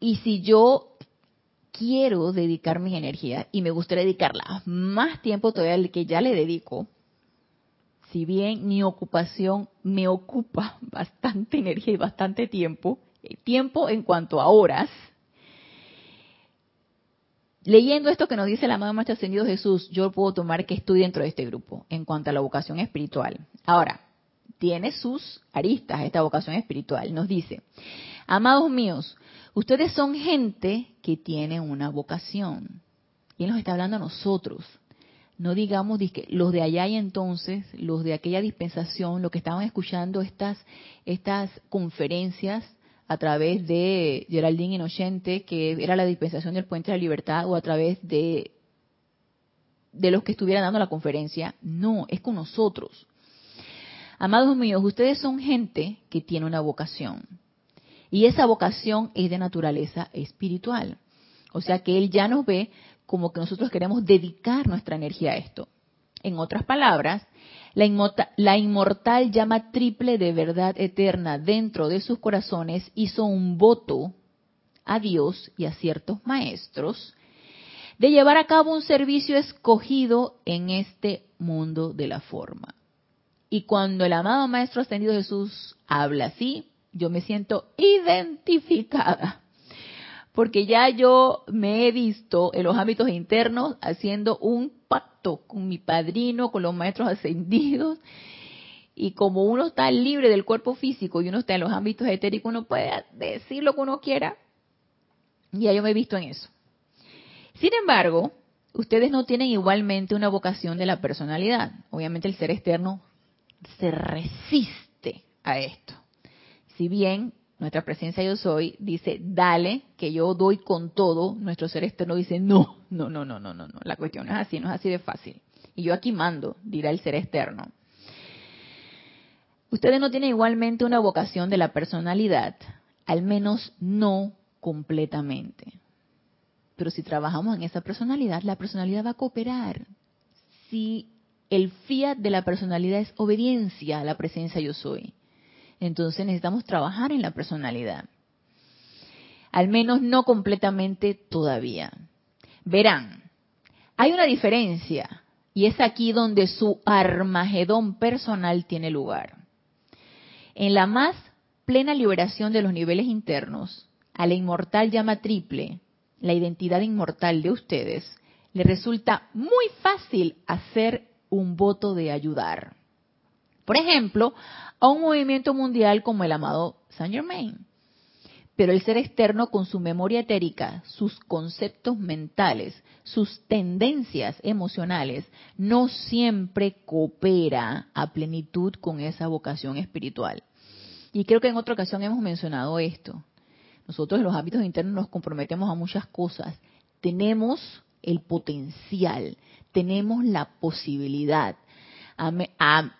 Y si yo quiero dedicar mi energía y me gustaría dedicarla más tiempo todavía al que ya le dedico, si bien mi ocupación me ocupa bastante energía y bastante tiempo, eh, tiempo en cuanto a horas, leyendo esto que nos dice la amado Maestro Ascendido Jesús, yo puedo tomar que estoy dentro de este grupo en cuanto a la vocación espiritual. Ahora, tiene sus aristas esta vocación espiritual. Nos dice, amados míos, Ustedes son gente que tiene una vocación. Y nos está hablando a nosotros. No digamos los de allá y entonces, los de aquella dispensación, los que estaban escuchando estas, estas conferencias a través de Geraldine Inocente, que era la dispensación del Puente de la Libertad, o a través de, de los que estuvieran dando la conferencia. No, es con nosotros. Amados míos, ustedes son gente que tiene una vocación. Y esa vocación es de naturaleza espiritual. O sea que Él ya nos ve como que nosotros queremos dedicar nuestra energía a esto. En otras palabras, la, inmortal, llama triple de verdad eterna dentro de sus corazones hizo un voto a Dios y a ciertos maestros de llevar a cabo un servicio escogido en este mundo de la forma. Y cuando el amado Maestro Ascendido Jesús habla así, yo me siento identificada, porque ya yo me he visto en los ámbitos internos haciendo un pacto con mi padrino, con los maestros ascendidos, y como uno está libre del cuerpo físico y uno está en los ámbitos etéricos, uno puede decir lo que uno quiera, ya yo me he visto en eso. Sin embargo, ustedes no tienen igualmente una vocación de la personalidad. Obviamente el ser externo se resiste a esto si bien nuestra presencia yo soy dice, dale, que yo doy con todo, nuestro ser externo dice, no, no, no, no, no, no, no, la cuestión es así, no es así de fácil. Y yo aquí mando, dirá el ser externo. Ustedes no tienen igualmente una vocación de la personalidad, al menos no completamente. Pero si trabajamos en esa personalidad, la personalidad va a cooperar. Si el fiat de la personalidad es obediencia a la presencia yo soy, entonces necesitamos trabajar en la personalidad. Al menos no completamente todavía. Verán, hay una diferencia y es aquí donde su armagedón personal tiene lugar. En la más plena liberación de los niveles internos, a la inmortal llama triple, la identidad inmortal de ustedes, le resulta muy fácil hacer un voto de ayudar. Por ejemplo, a un movimiento mundial como el amado Saint Germain. Pero el ser externo con su memoria etérica, sus conceptos mentales, sus tendencias emocionales, no siempre coopera a plenitud con esa vocación espiritual. Y creo que en otra ocasión hemos mencionado esto. Nosotros en los hábitos internos nos comprometemos a muchas cosas. Tenemos el potencial, tenemos la posibilidad. A,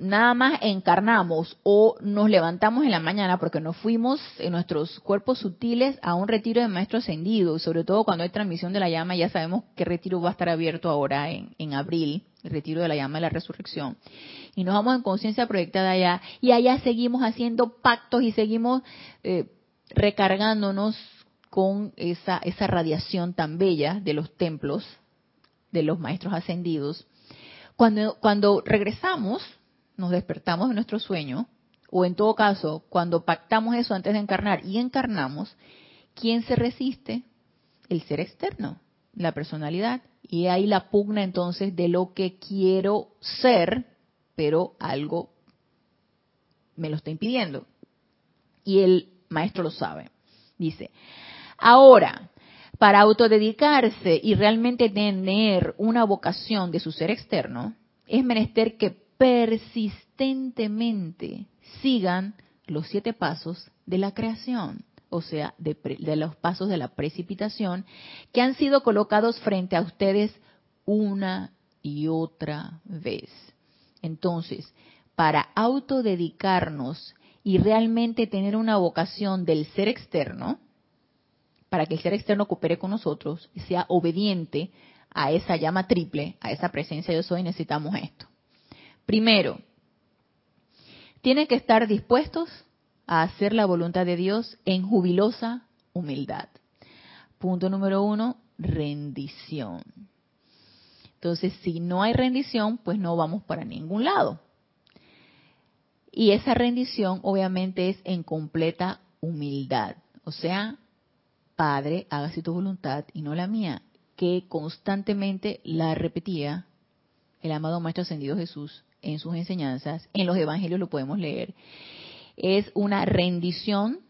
nada más encarnamos o nos levantamos en la mañana porque nos fuimos en nuestros cuerpos sutiles a un retiro de maestro ascendido, sobre todo cuando hay transmisión de la llama, ya sabemos qué retiro va a estar abierto ahora en, en abril, el retiro de la llama de la resurrección. Y nos vamos en conciencia proyectada allá y allá seguimos haciendo pactos y seguimos eh, recargándonos con esa, esa radiación tan bella de los templos, de los maestros ascendidos. Cuando, cuando regresamos, nos despertamos de nuestro sueño, o en todo caso, cuando pactamos eso antes de encarnar y encarnamos, ¿quién se resiste? El ser externo, la personalidad. Y ahí la pugna entonces de lo que quiero ser, pero algo me lo está impidiendo. Y el maestro lo sabe. Dice, ahora, para autodedicarse y realmente tener una vocación de su ser externo, es menester que persistentemente sigan los siete pasos de la creación, o sea, de, los pasos de la precipitación, que han sido colocados frente a ustedes una y otra vez. Entonces, para autodedicarnos y realmente tener una vocación del ser externo, para que el ser externo coopere con nosotros y sea obediente a esa llama triple, a esa presencia yo soy, necesitamos esto. Primero, tienen que estar dispuestos a hacer la voluntad de Dios en jubilosa humildad. Punto número uno, rendición. Entonces, si no hay rendición, pues no vamos para ningún lado. Y esa rendición obviamente es en completa humildad. O sea, Padre, hágase tu voluntad y no la mía, que constantemente la repetía el amado Maestro Ascendido Jesús en sus enseñanzas, en los evangelios lo podemos leer, es una rendición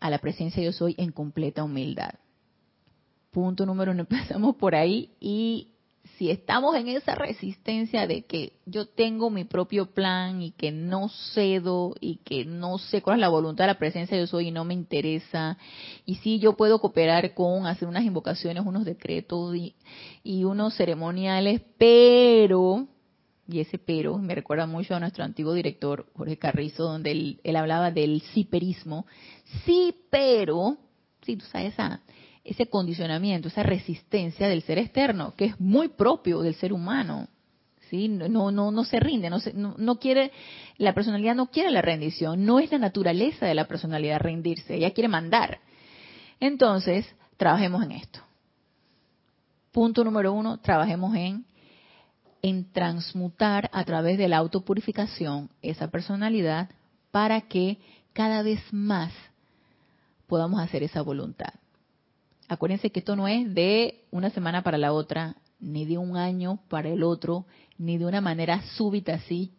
a la presencia de yo soy en completa humildad. Punto número uno, empezamos por ahí y si estamos en esa resistencia de que yo tengo mi propio plan y que no cedo y que no sé cuál es la voluntad de la presencia de yo soy y no me interesa, y si yo puedo cooperar con hacer unas invocaciones, unos decretos y, y unos ceremoniales, pero y ese pero me recuerda mucho a nuestro antiguo director Jorge Carrizo, donde él, hablaba del ciperismo. Sí, pero, sí, tú sabes, ese condicionamiento, esa resistencia del ser externo, que es muy propio del ser humano. ¿sí? No, no, no se rinde, no, no, quiere, la personalidad no quiere la rendición, no es la naturaleza de la personalidad rendirse, ella quiere mandar. Entonces, trabajemos en esto. Punto número uno, trabajemos en en transmutar a través de la autopurificación esa personalidad para que cada vez más podamos hacer esa voluntad. Acuérdense que esto no es de una semana para la otra, ni de un año para el otro, ni de una manera súbita así,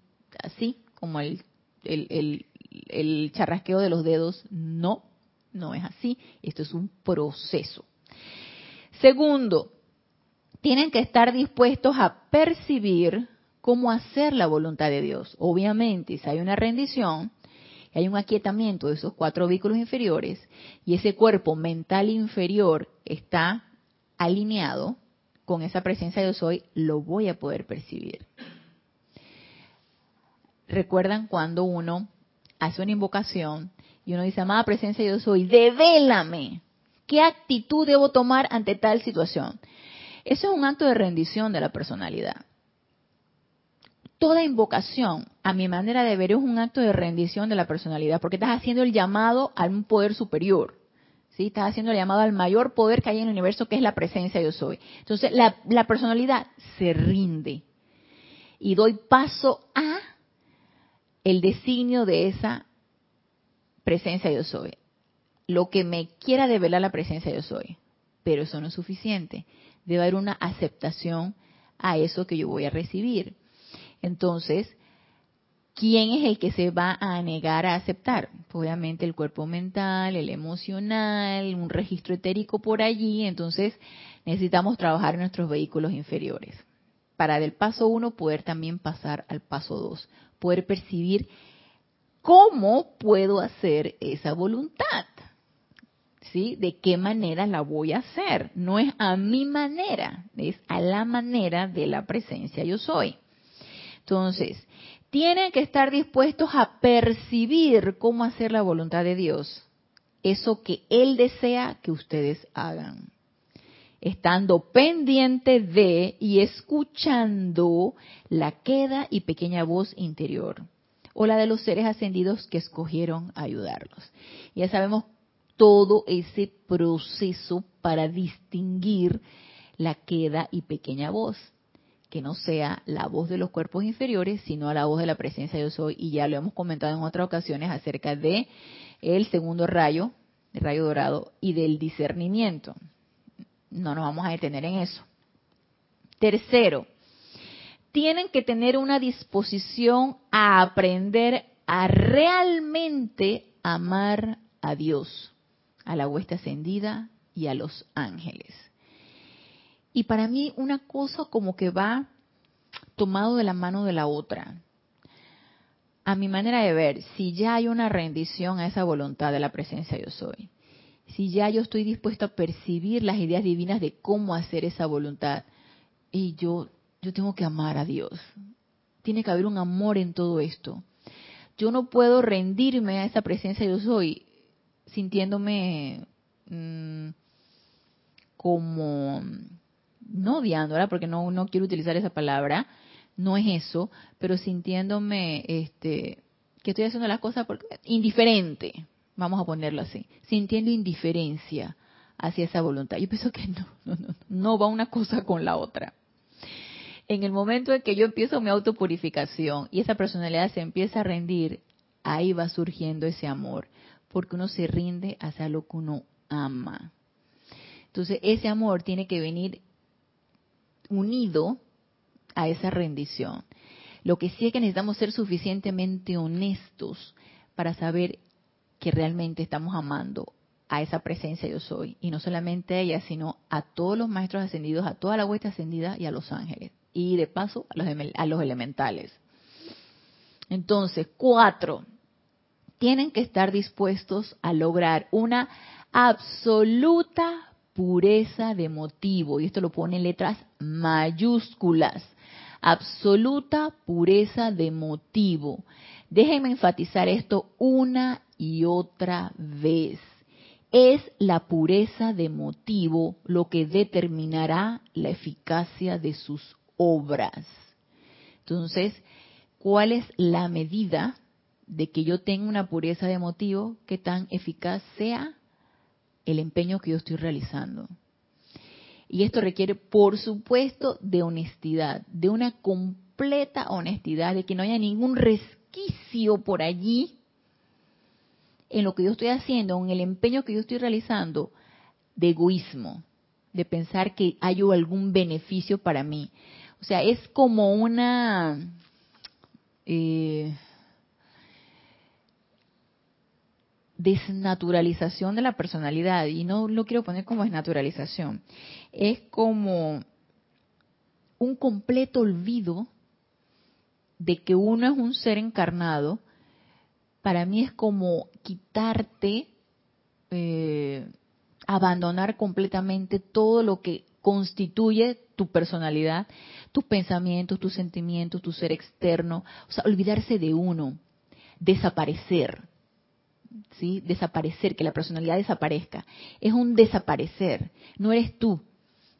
así como el, el, el, el charrasqueo de los dedos. No, no es así. Esto es un proceso. Segundo, tienen que estar dispuestos a percibir cómo hacer la voluntad de Dios. Obviamente, si hay una rendición, hay un aquietamiento de esos cuatro vehículos inferiores y ese cuerpo mental inferior está alineado con esa presencia de Dios hoy, lo voy a poder percibir. ¿Recuerdan cuando uno hace una invocación y uno dice, amada presencia yo soy, devélame. ¿Qué actitud debo tomar ante tal situación? Eso es un acto de rendición de la personalidad. Toda invocación, a mi manera de ver, es un acto de rendición de la personalidad, porque estás haciendo el llamado a un poder superior. ¿sí? Estás haciendo el llamado al mayor poder que hay en el universo, que es la presencia yo soy. Entonces, la, personalidad se rinde. Y doy paso a el designio de esa presencia yo soy. Lo que me quiera develar la presencia yo soy. Pero eso no es suficiente. Debe haber una aceptación a eso que yo voy a recibir. Entonces, ¿quién es el que se va a negar a aceptar? Obviamente el cuerpo mental, el emocional, un registro etérico por allí. Entonces, necesitamos trabajar nuestros vehículos inferiores. Para del paso uno poder también pasar al paso dos. Poder percibir cómo puedo hacer esa voluntad. ¿Sí? ¿De qué manera la voy a hacer? No es a mi manera, es a la manera de la presencia yo soy. Entonces, tienen que estar dispuestos a percibir cómo hacer la voluntad de Dios, eso que Él desea que ustedes hagan. Estando pendiente de y escuchando la queda y pequeña voz interior o la de los seres ascendidos que escogieron ayudarlos. Ya sabemos todo ese proceso para distinguir la queda y pequeña voz, que no sea la voz de los cuerpos inferiores, sino la voz de la presencia de yo soy, y ya lo hemos comentado en otras ocasiones acerca de el segundo rayo, el rayo dorado, y del discernimiento. No nos vamos a detener en eso. Tercero, tienen que tener una disposición a aprender a realmente amar a Dios, a la huesta ascendida y a los ángeles. Y para mí una cosa como que va tomado de la mano de la otra. A mi manera de ver, si ya hay una rendición a esa voluntad de la presencia yo soy, si ya yo estoy dispuesto a percibir las ideas divinas de cómo hacer esa voluntad, y yo yo tengo que amar a Dios. Tiene que haber un amor en todo esto. Yo no puedo rendirme a esa presencia yo soy sintiéndome mm, como, no odiando, porque no, no quiero utilizar esa palabra, no es eso, pero sintiéndome este, que estoy haciendo las cosas porque, indiferente, vamos a ponerlo así, sintiendo indiferencia hacia esa voluntad. Yo pienso que no, no, no, no va una cosa con la otra. En el momento en que yo empiezo mi autopurificación y esa personalidad se empieza a rendir, ahí va surgiendo ese amor, porque uno se rinde hacia lo que uno ama. Entonces, ese amor tiene que venir unido a esa rendición. Lo que sí es que necesitamos ser suficientemente honestos para saber que realmente estamos amando a esa presencia yo soy. Y no solamente a ella, sino a todos los maestros ascendidos, a toda la huesta ascendida y a los ángeles y de paso a los, a los elementales. Entonces, cuatro, tienen que estar dispuestos a lograr una absoluta pureza de motivo, y esto lo pone en letras mayúsculas, absoluta pureza de motivo. Déjenme enfatizar esto una y otra vez. Es la pureza de motivo lo que determinará la eficacia de sus obras. Entonces, ¿cuál es la medida de que yo tenga una pureza de motivo que tan eficaz sea el empeño que yo estoy realizando? Y esto requiere, por supuesto, de honestidad, de una completa honestidad, de que no haya ningún resquicio por allí en lo que yo estoy haciendo, en el empeño que yo estoy realizando, de egoísmo, de pensar que hay algún beneficio para mí. O sea, es como una... Eh, desnaturalización de la personalidad y no lo quiero poner como desnaturalización es como un completo olvido de que uno es un ser encarnado para mí es como quitarte eh, abandonar completamente todo lo que constituye tu personalidad, tus pensamientos, tus sentimientos, tu ser externo, o sea, olvidarse de uno. desaparecer. ¿Sí? Desaparecer, que la personalidad desaparezca. Es un desaparecer. No eres tú.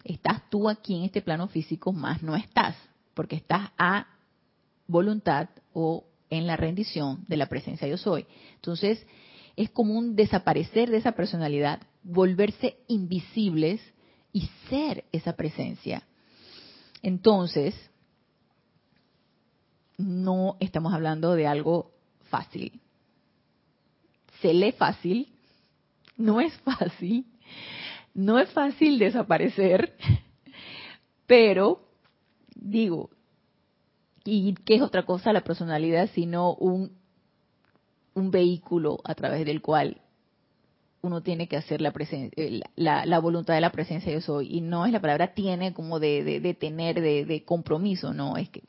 Estás tú aquí en este plano físico, más no estás, porque estás a voluntad o en la rendición de la presencia yo soy. Entonces, es como un desaparecer de esa personalidad, volverse invisibles y ser esa presencia. Entonces, no estamos hablando de algo fácil. Se lee fácil, no es fácil, no es fácil desaparecer, pero digo, ¿y qué es otra cosa la personalidad sino un, un vehículo a través del cual uno tiene que hacer la, la, la, voluntad de la presencia yo soy. Y no es la palabra tiene como de, de, tener, de, de, compromiso, no, es que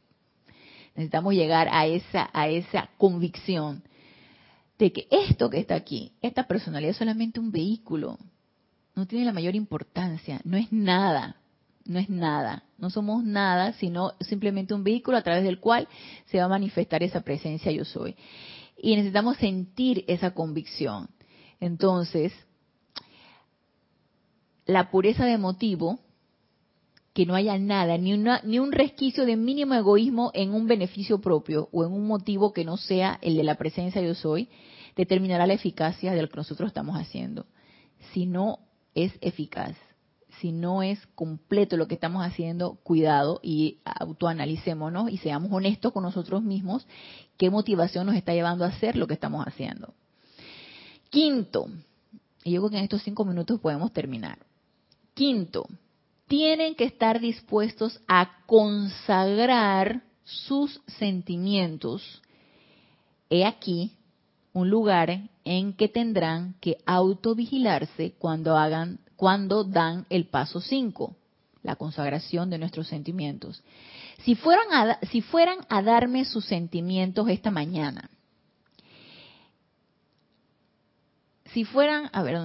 necesitamos llegar a esa, a esa convicción de que esto que está aquí, esta personalidad es solamente un vehículo, no tiene la mayor importancia, no es nada, no es nada, no somos nada, sino simplemente un vehículo a través del cual se va a manifestar esa presencia yo soy. Y necesitamos sentir esa convicción. Entonces, la pureza de motivo, que no haya nada, ni, una, ni un resquicio de mínimo egoísmo en un beneficio propio o en un motivo que no sea el de la presencia yo soy, determinará la eficacia de lo que nosotros estamos haciendo. Si no es eficaz, si no es completo lo que estamos haciendo, cuidado y autoanalicémonos y seamos honestos con nosotros mismos qué motivación nos está llevando a hacer lo que estamos haciendo. Quinto, y yo creo que en estos cinco minutos podemos terminar. Quinto, tienen que estar dispuestos a consagrar sus sentimientos. He aquí un lugar en que tendrán que autovigilarse cuando hagan, cuando dan el paso cinco, la consagración de nuestros sentimientos. Si fueran a, si fueran a darme sus sentimientos esta mañana, si fueran, a ver,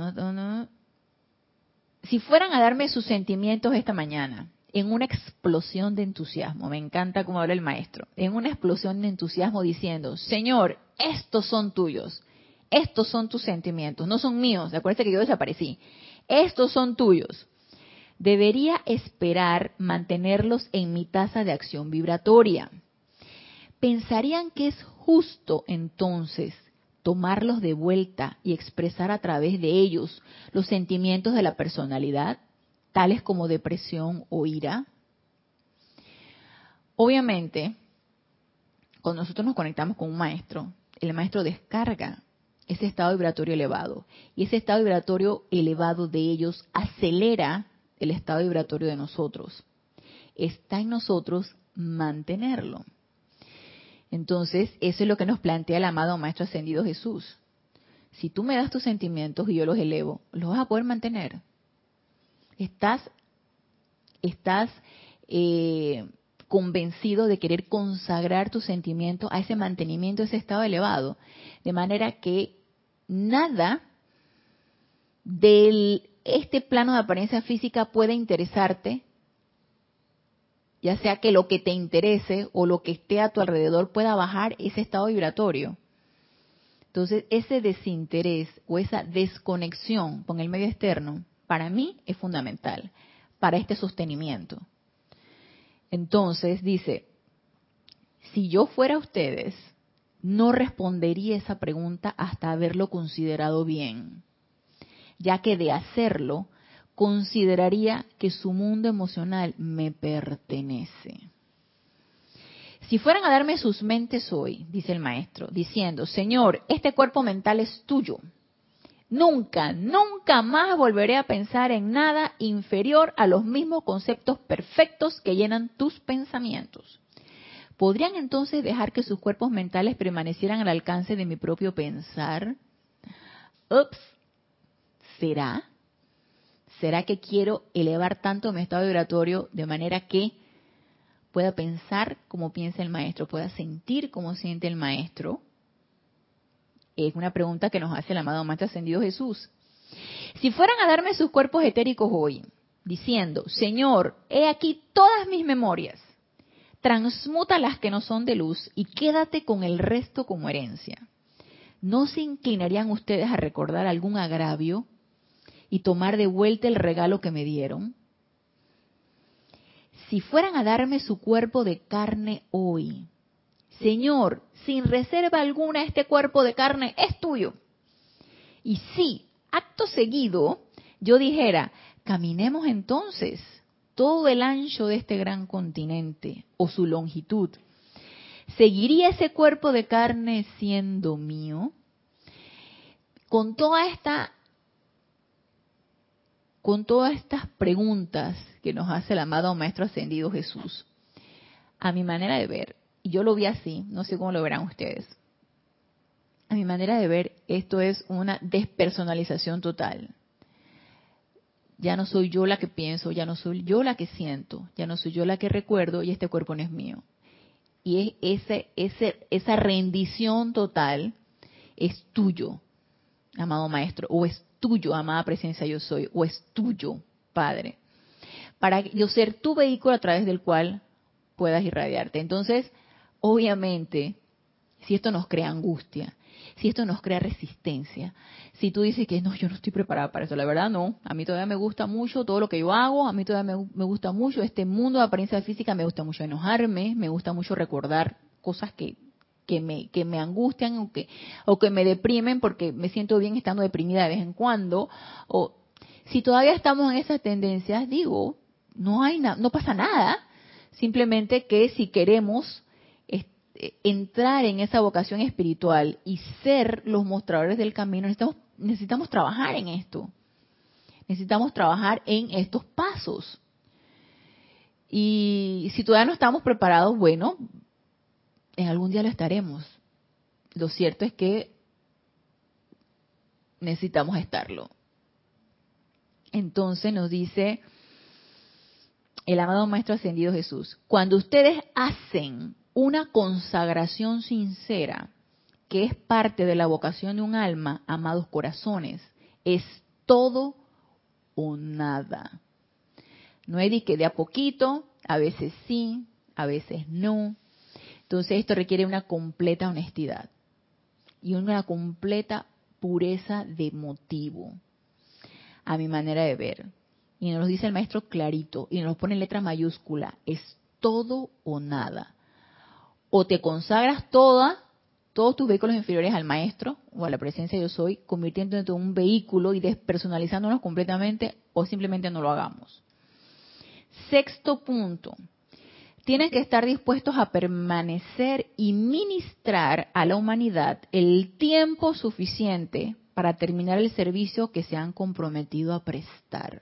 si fueran a darme sus sentimientos esta mañana, en una explosión de entusiasmo, me encanta cómo habla el maestro, en una explosión de entusiasmo diciendo, Señor, estos son tuyos, estos son tus sentimientos, no son míos, acuérdense que yo desaparecí, estos son tuyos. Debería esperar mantenerlos en mi tasa de acción vibratoria. ¿Pensarían que es justo entonces tomarlos de vuelta y expresar a través de ellos los sentimientos de la personalidad, tales como depresión o ira? Obviamente, cuando nosotros nos conectamos con un maestro, el maestro descarga ese estado vibratorio elevado y ese estado vibratorio elevado de ellos acelera el estado vibratorio de nosotros. Está en nosotros mantenerlo. Entonces, eso es lo que nos plantea el amado Maestro Ascendido Jesús. Si tú me das tus sentimientos y yo los elevo, los vas a poder mantener. Estás, estás eh, convencido de querer consagrar tus sentimientos a ese mantenimiento, a ese estado elevado. De manera que nada de este plano de apariencia física puede interesarte ya sea que lo que te interese o lo que esté a tu alrededor pueda bajar ese estado vibratorio. Entonces, ese desinterés o esa desconexión con el medio externo, para mí es fundamental para este sostenimiento. Entonces, dice, si yo fuera ustedes, no respondería esa pregunta hasta haberlo considerado bien, ya que de hacerlo consideraría que su mundo emocional me pertenece. Si fueran a darme sus mentes hoy, dice el maestro, diciendo, Señor, este cuerpo mental es tuyo. Nunca, nunca más volveré a pensar en nada inferior a los mismos conceptos perfectos que llenan tus pensamientos. ¿Podrían entonces dejar que sus cuerpos mentales permanecieran al alcance de mi propio pensar? Ups, ¿será? ¿Será que quiero elevar tanto mi estado vibratorio de manera que pueda pensar como piensa el maestro, pueda sentir como siente el maestro? Es una pregunta que nos hace el amado Maestro Ascendido Jesús. Si fueran a darme sus cuerpos etéricos hoy, diciendo, Señor, he aquí todas mis memorias, transmuta las que no son de luz y quédate con el resto como herencia. ¿no se inclinarían ustedes a recordar algún agravio y tomar de vuelta el regalo que me dieron? Si fueran a darme su cuerpo de carne hoy, Señor, sin reserva alguna este cuerpo de carne es tuyo. Y si, acto seguido, yo dijera, caminemos entonces todo el ancho de este gran continente o su longitud, ¿seguiría ese cuerpo de carne siendo mío? Con toda esta con todas estas preguntas que nos hace el amado Maestro Ascendido Jesús, a mi manera de ver, yo lo vi así, no sé cómo lo verán ustedes, a mi manera de ver, esto es una despersonalización total. Ya no soy yo la que pienso, ya no soy yo la que siento, ya no soy yo la que recuerdo y este cuerpo no es mío. Y es ese, ese, esa rendición total es tuyo, amado maestro, o es tuyo, amada presencia yo soy, o es tuyo, Padre, para yo ser tu vehículo a través del cual puedas irradiarte. Entonces, obviamente, si esto nos crea angustia, si esto nos crea resistencia, si tú dices que no, yo no estoy preparada para eso, la verdad no, a mí todavía me gusta mucho todo lo que yo hago, a mí todavía me, me gusta mucho este mundo de apariencia física, me gusta mucho enojarme, me gusta mucho recordar cosas que que me, que me angustian o que, o que me deprimen porque me siento bien estando deprimida de vez en cuando. O si todavía estamos en esas tendencias, digo, no hay no pasa nada. Simplemente que si queremos entrar en esa vocación espiritual y ser los mostradores del camino, necesitamos, necesitamos trabajar en esto. Necesitamos trabajar en estos pasos. Y si todavía no estamos preparados, bueno, en algún día lo estaremos. Lo cierto es que necesitamos estarlo. Entonces nos dice el amado Maestro Ascendido Jesús, cuando ustedes hacen una consagración sincera, que es parte de la vocación de un alma, amados corazones, es todo o nada. No es de que de a poquito, a veces sí, a veces no, entonces esto requiere una completa honestidad y una completa pureza de motivo, a mi manera de ver. Y nos lo dice el maestro clarito y nos lo pone en letra mayúscula, es todo o nada. O te consagras toda, todos tus vehículos inferiores al maestro o a la presencia de yo soy, convirtiéndote en un vehículo y despersonalizándonos completamente, o simplemente no lo hagamos. Sexto punto, tienen que estar dispuestos a permanecer y ministrar a la humanidad el tiempo suficiente para terminar el servicio que se han comprometido a prestar.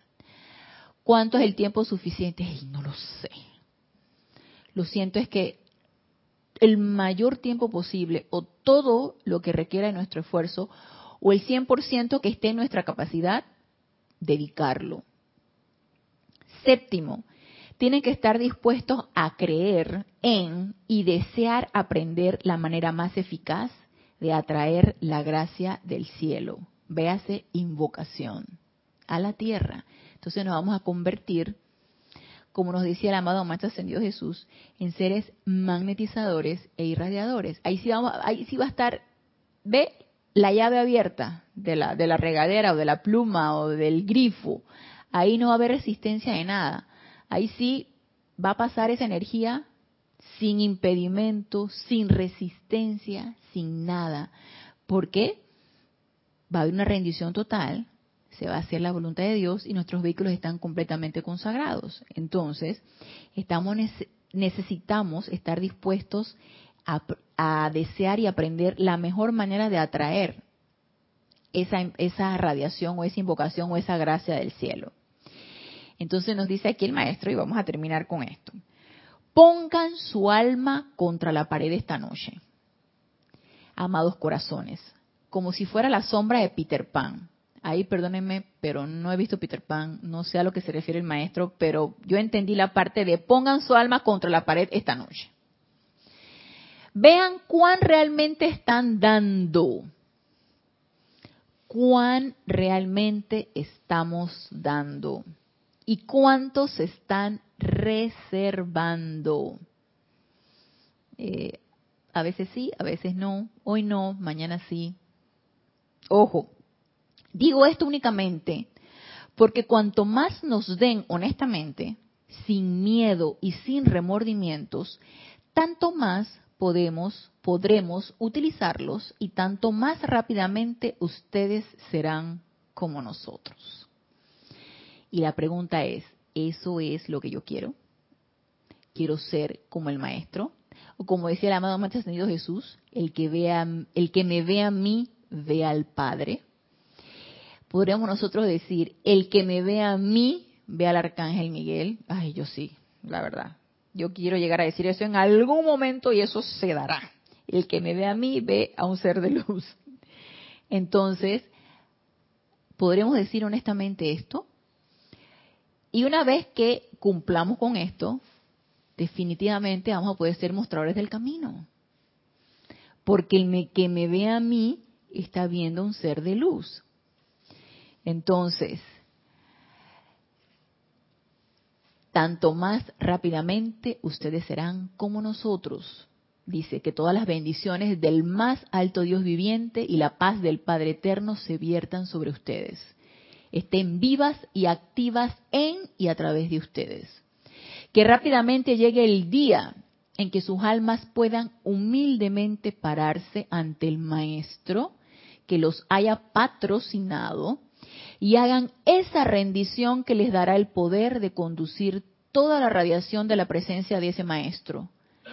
¿Cuánto es el tiempo suficiente? no lo sé. Lo siento es que el mayor tiempo posible o todo lo que requiera de nuestro esfuerzo o el 100% que esté en nuestra capacidad, dedicarlo. Séptimo, tienen que estar dispuestos a creer en y desear aprender la manera más eficaz de atraer la gracia del cielo. Véase invocación a la tierra. Entonces nos vamos a convertir, como nos decía el amado Maestro Ascendido Jesús, en seres magnetizadores e irradiadores. Ahí sí, vamos, ahí sí va a estar, ve la llave abierta de la, de la regadera o de la pluma o del grifo. Ahí no va a haber resistencia de nada ahí sí va a pasar esa energía sin impedimento, sin resistencia, sin nada. ¿Por qué? Va a haber una rendición total, se va a hacer la voluntad de Dios y nuestros vehículos están completamente consagrados. Entonces, estamos necesitamos estar dispuestos a, a, desear y aprender la mejor manera de atraer esa, esa radiación o esa invocación o esa gracia del cielo. Entonces nos dice aquí el maestro, y vamos a terminar con esto. Pongan su alma contra la pared esta noche, amados corazones, como si fuera la sombra de Peter Pan. Ahí perdónenme, pero no he visto Peter Pan, no sé a lo que se refiere el maestro, pero yo entendí la parte de pongan su alma contra la pared esta noche. Vean cuán realmente están dando, cuán realmente estamos dando y cuántos están reservando. Eh, a veces sí, a veces no, hoy no, mañana sí, Ojo, digo esto únicamente porque cuanto más nos den honestamente, sin miedo y sin remordimientos, tanto más podemos, podremos utilizarlos y tanto más rápidamente ustedes serán como nosotros. Y la pregunta es, ¿eso es lo que yo quiero? ¿Quiero ser como el maestro? O como decía el amado Maestro Ascendido Jesús, el que, vea, el que me ve a mí, ve al Padre. Podríamos nosotros decir, el que me ve a mí, ve al Arcángel Miguel. Ay, yo sí, la verdad. Yo quiero llegar a decir eso en algún momento y eso se dará. El que me ve a mí, ve a un ser de luz. Entonces, ¿podremos decir honestamente esto? Y una vez que cumplamos con esto, definitivamente vamos a poder ser mostradores del camino. Porque el que me ve a mí está viendo un ser de luz. Entonces, tanto más rápidamente ustedes serán como nosotros. Dice que todas las bendiciones del más alto Dios viviente y la paz del Padre Eterno se viertan sobre ustedes. Estén vivas y activas en y a través de ustedes que rápidamente llegue el día en que sus almas puedan humildemente pararse ante el Maestro que los haya patrocinado y hagan esa rendición que les dará el poder de conducir toda la radiación de la presencia de ese Maestro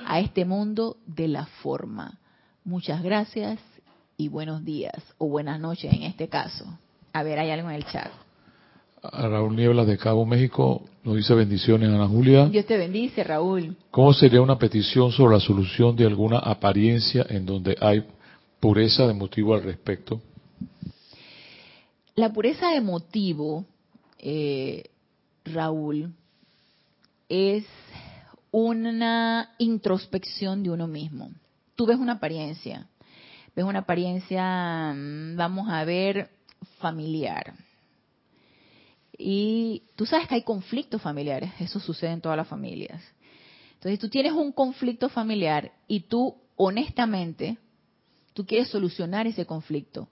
a este mundo de la forma. Muchas gracias y buenos días o buenas noches en este caso. A ver, hay algo en el chat. A Raúl Nieblas de Cabo, México, nos dice bendiciones, Ana Julia. Dios te bendice, Raúl. ¿Cómo sería una petición sobre la solución de alguna apariencia en donde hay pureza de motivo al respecto? La pureza de motivo, eh, Raúl, es una introspección de uno mismo. Tú ves una apariencia, ves una apariencia, mm, vamos a ver, familiar y tú sabes que hay conflictos familiares, eso sucede en todas las familias. Entonces tú tienes un conflicto familiar y tú honestamente, tú quieres solucionar ese conflicto.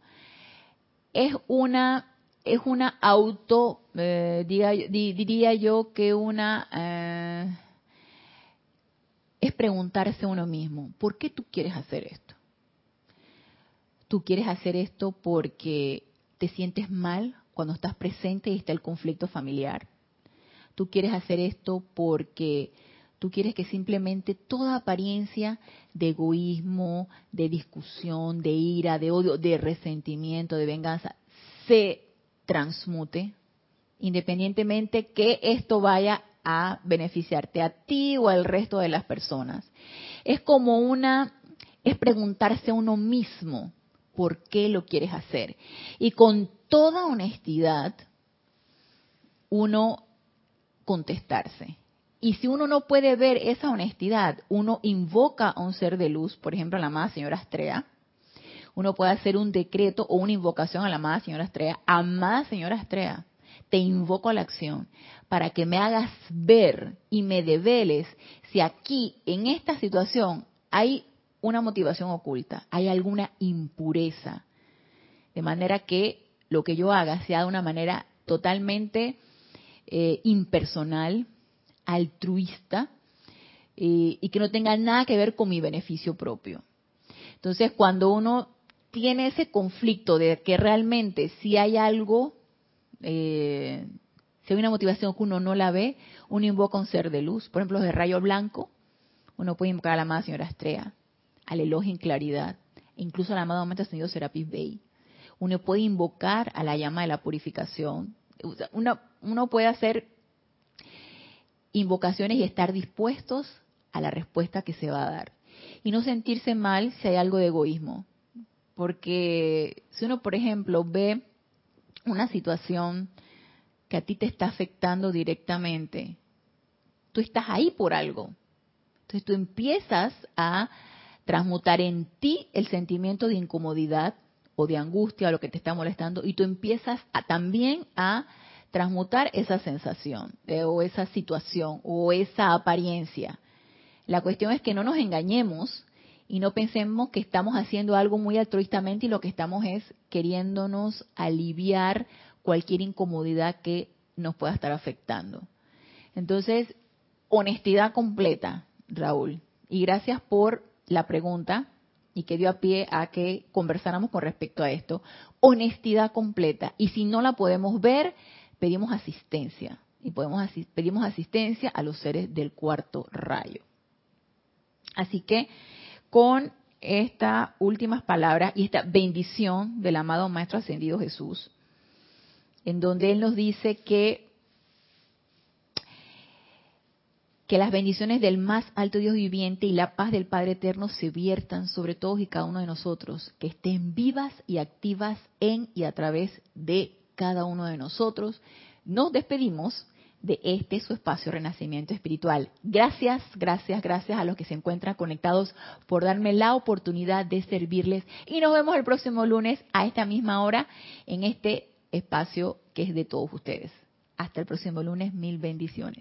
Es una es una auto, eh, diría yo que una eh, es preguntarse uno mismo, ¿por qué tú quieres hacer esto? Tú quieres hacer esto porque te sientes mal cuando estás presente y está el conflicto familiar. Tú quieres hacer esto porque tú quieres que simplemente toda apariencia de egoísmo, de discusión, de ira, de odio, de resentimiento, de venganza, se transmute, independientemente que esto vaya a beneficiarte a ti o al resto de las personas. Es como una, es preguntarse a uno mismo por qué lo quieres hacer. Y con toda honestidad uno contestarse. Y si uno no puede ver esa honestidad, uno invoca a un ser de luz, por ejemplo a la amada señora Estrella, uno puede hacer un decreto o una invocación a la amada señora Estrella, amada señora Estrella, te invoco a la acción para que me hagas ver y me develes si aquí, en esta situación, hay una motivación oculta, hay alguna impureza. De manera que lo que yo haga sea de una manera totalmente eh, impersonal, altruista eh, y que no tenga nada que ver con mi beneficio propio. Entonces, cuando uno tiene ese conflicto de que realmente si hay algo, eh, si hay una motivación que uno no la ve, uno invoca un ser de luz. Por ejemplo, los de rayo blanco, uno puede invocar a la amada señora Estrella, al elogio en claridad, incluso al amado momento Ascendido Serapis Bey uno puede invocar a la llama de la purificación. Uno puede hacer invocaciones y estar dispuestos a la respuesta que se va a dar. Y no sentirse mal si hay algo de egoísmo. Porque si uno, por ejemplo, ve una situación que a ti te está afectando directamente, tú estás ahí por algo. Entonces tú empiezas a transmutar en ti el sentimiento de incomodidad o de angustia o lo que te está molestando y tú empiezas a, también a transmutar esa sensación eh, o esa situación o esa apariencia. La cuestión es que no nos engañemos y no pensemos que estamos haciendo algo muy altruistamente y lo que estamos es queriéndonos aliviar cualquier incomodidad que nos pueda estar afectando. Entonces, honestidad completa, Raúl. Y gracias por la pregunta y que dio a pie a que conversáramos con respecto a esto. Honestidad completa. Y si no la podemos ver, pedimos asistencia. Y podemos pedimos asistencia a los seres del cuarto rayo. Así que con estas últimas palabras y esta bendición del amado Maestro Ascendido Jesús, en donde Él nos dice que, que las bendiciones del más alto Dios viviente y la paz del Padre Eterno se viertan sobre todos y cada uno de nosotros, que estén vivas y activas en y a través de cada uno de nosotros. Nos despedimos de este su espacio Renacimiento Espiritual. Gracias, gracias, gracias a los que se encuentran conectados por darme la oportunidad de servirles y nos vemos el próximo lunes a esta misma hora en este espacio que es de todos ustedes. Hasta el próximo lunes, mil bendiciones.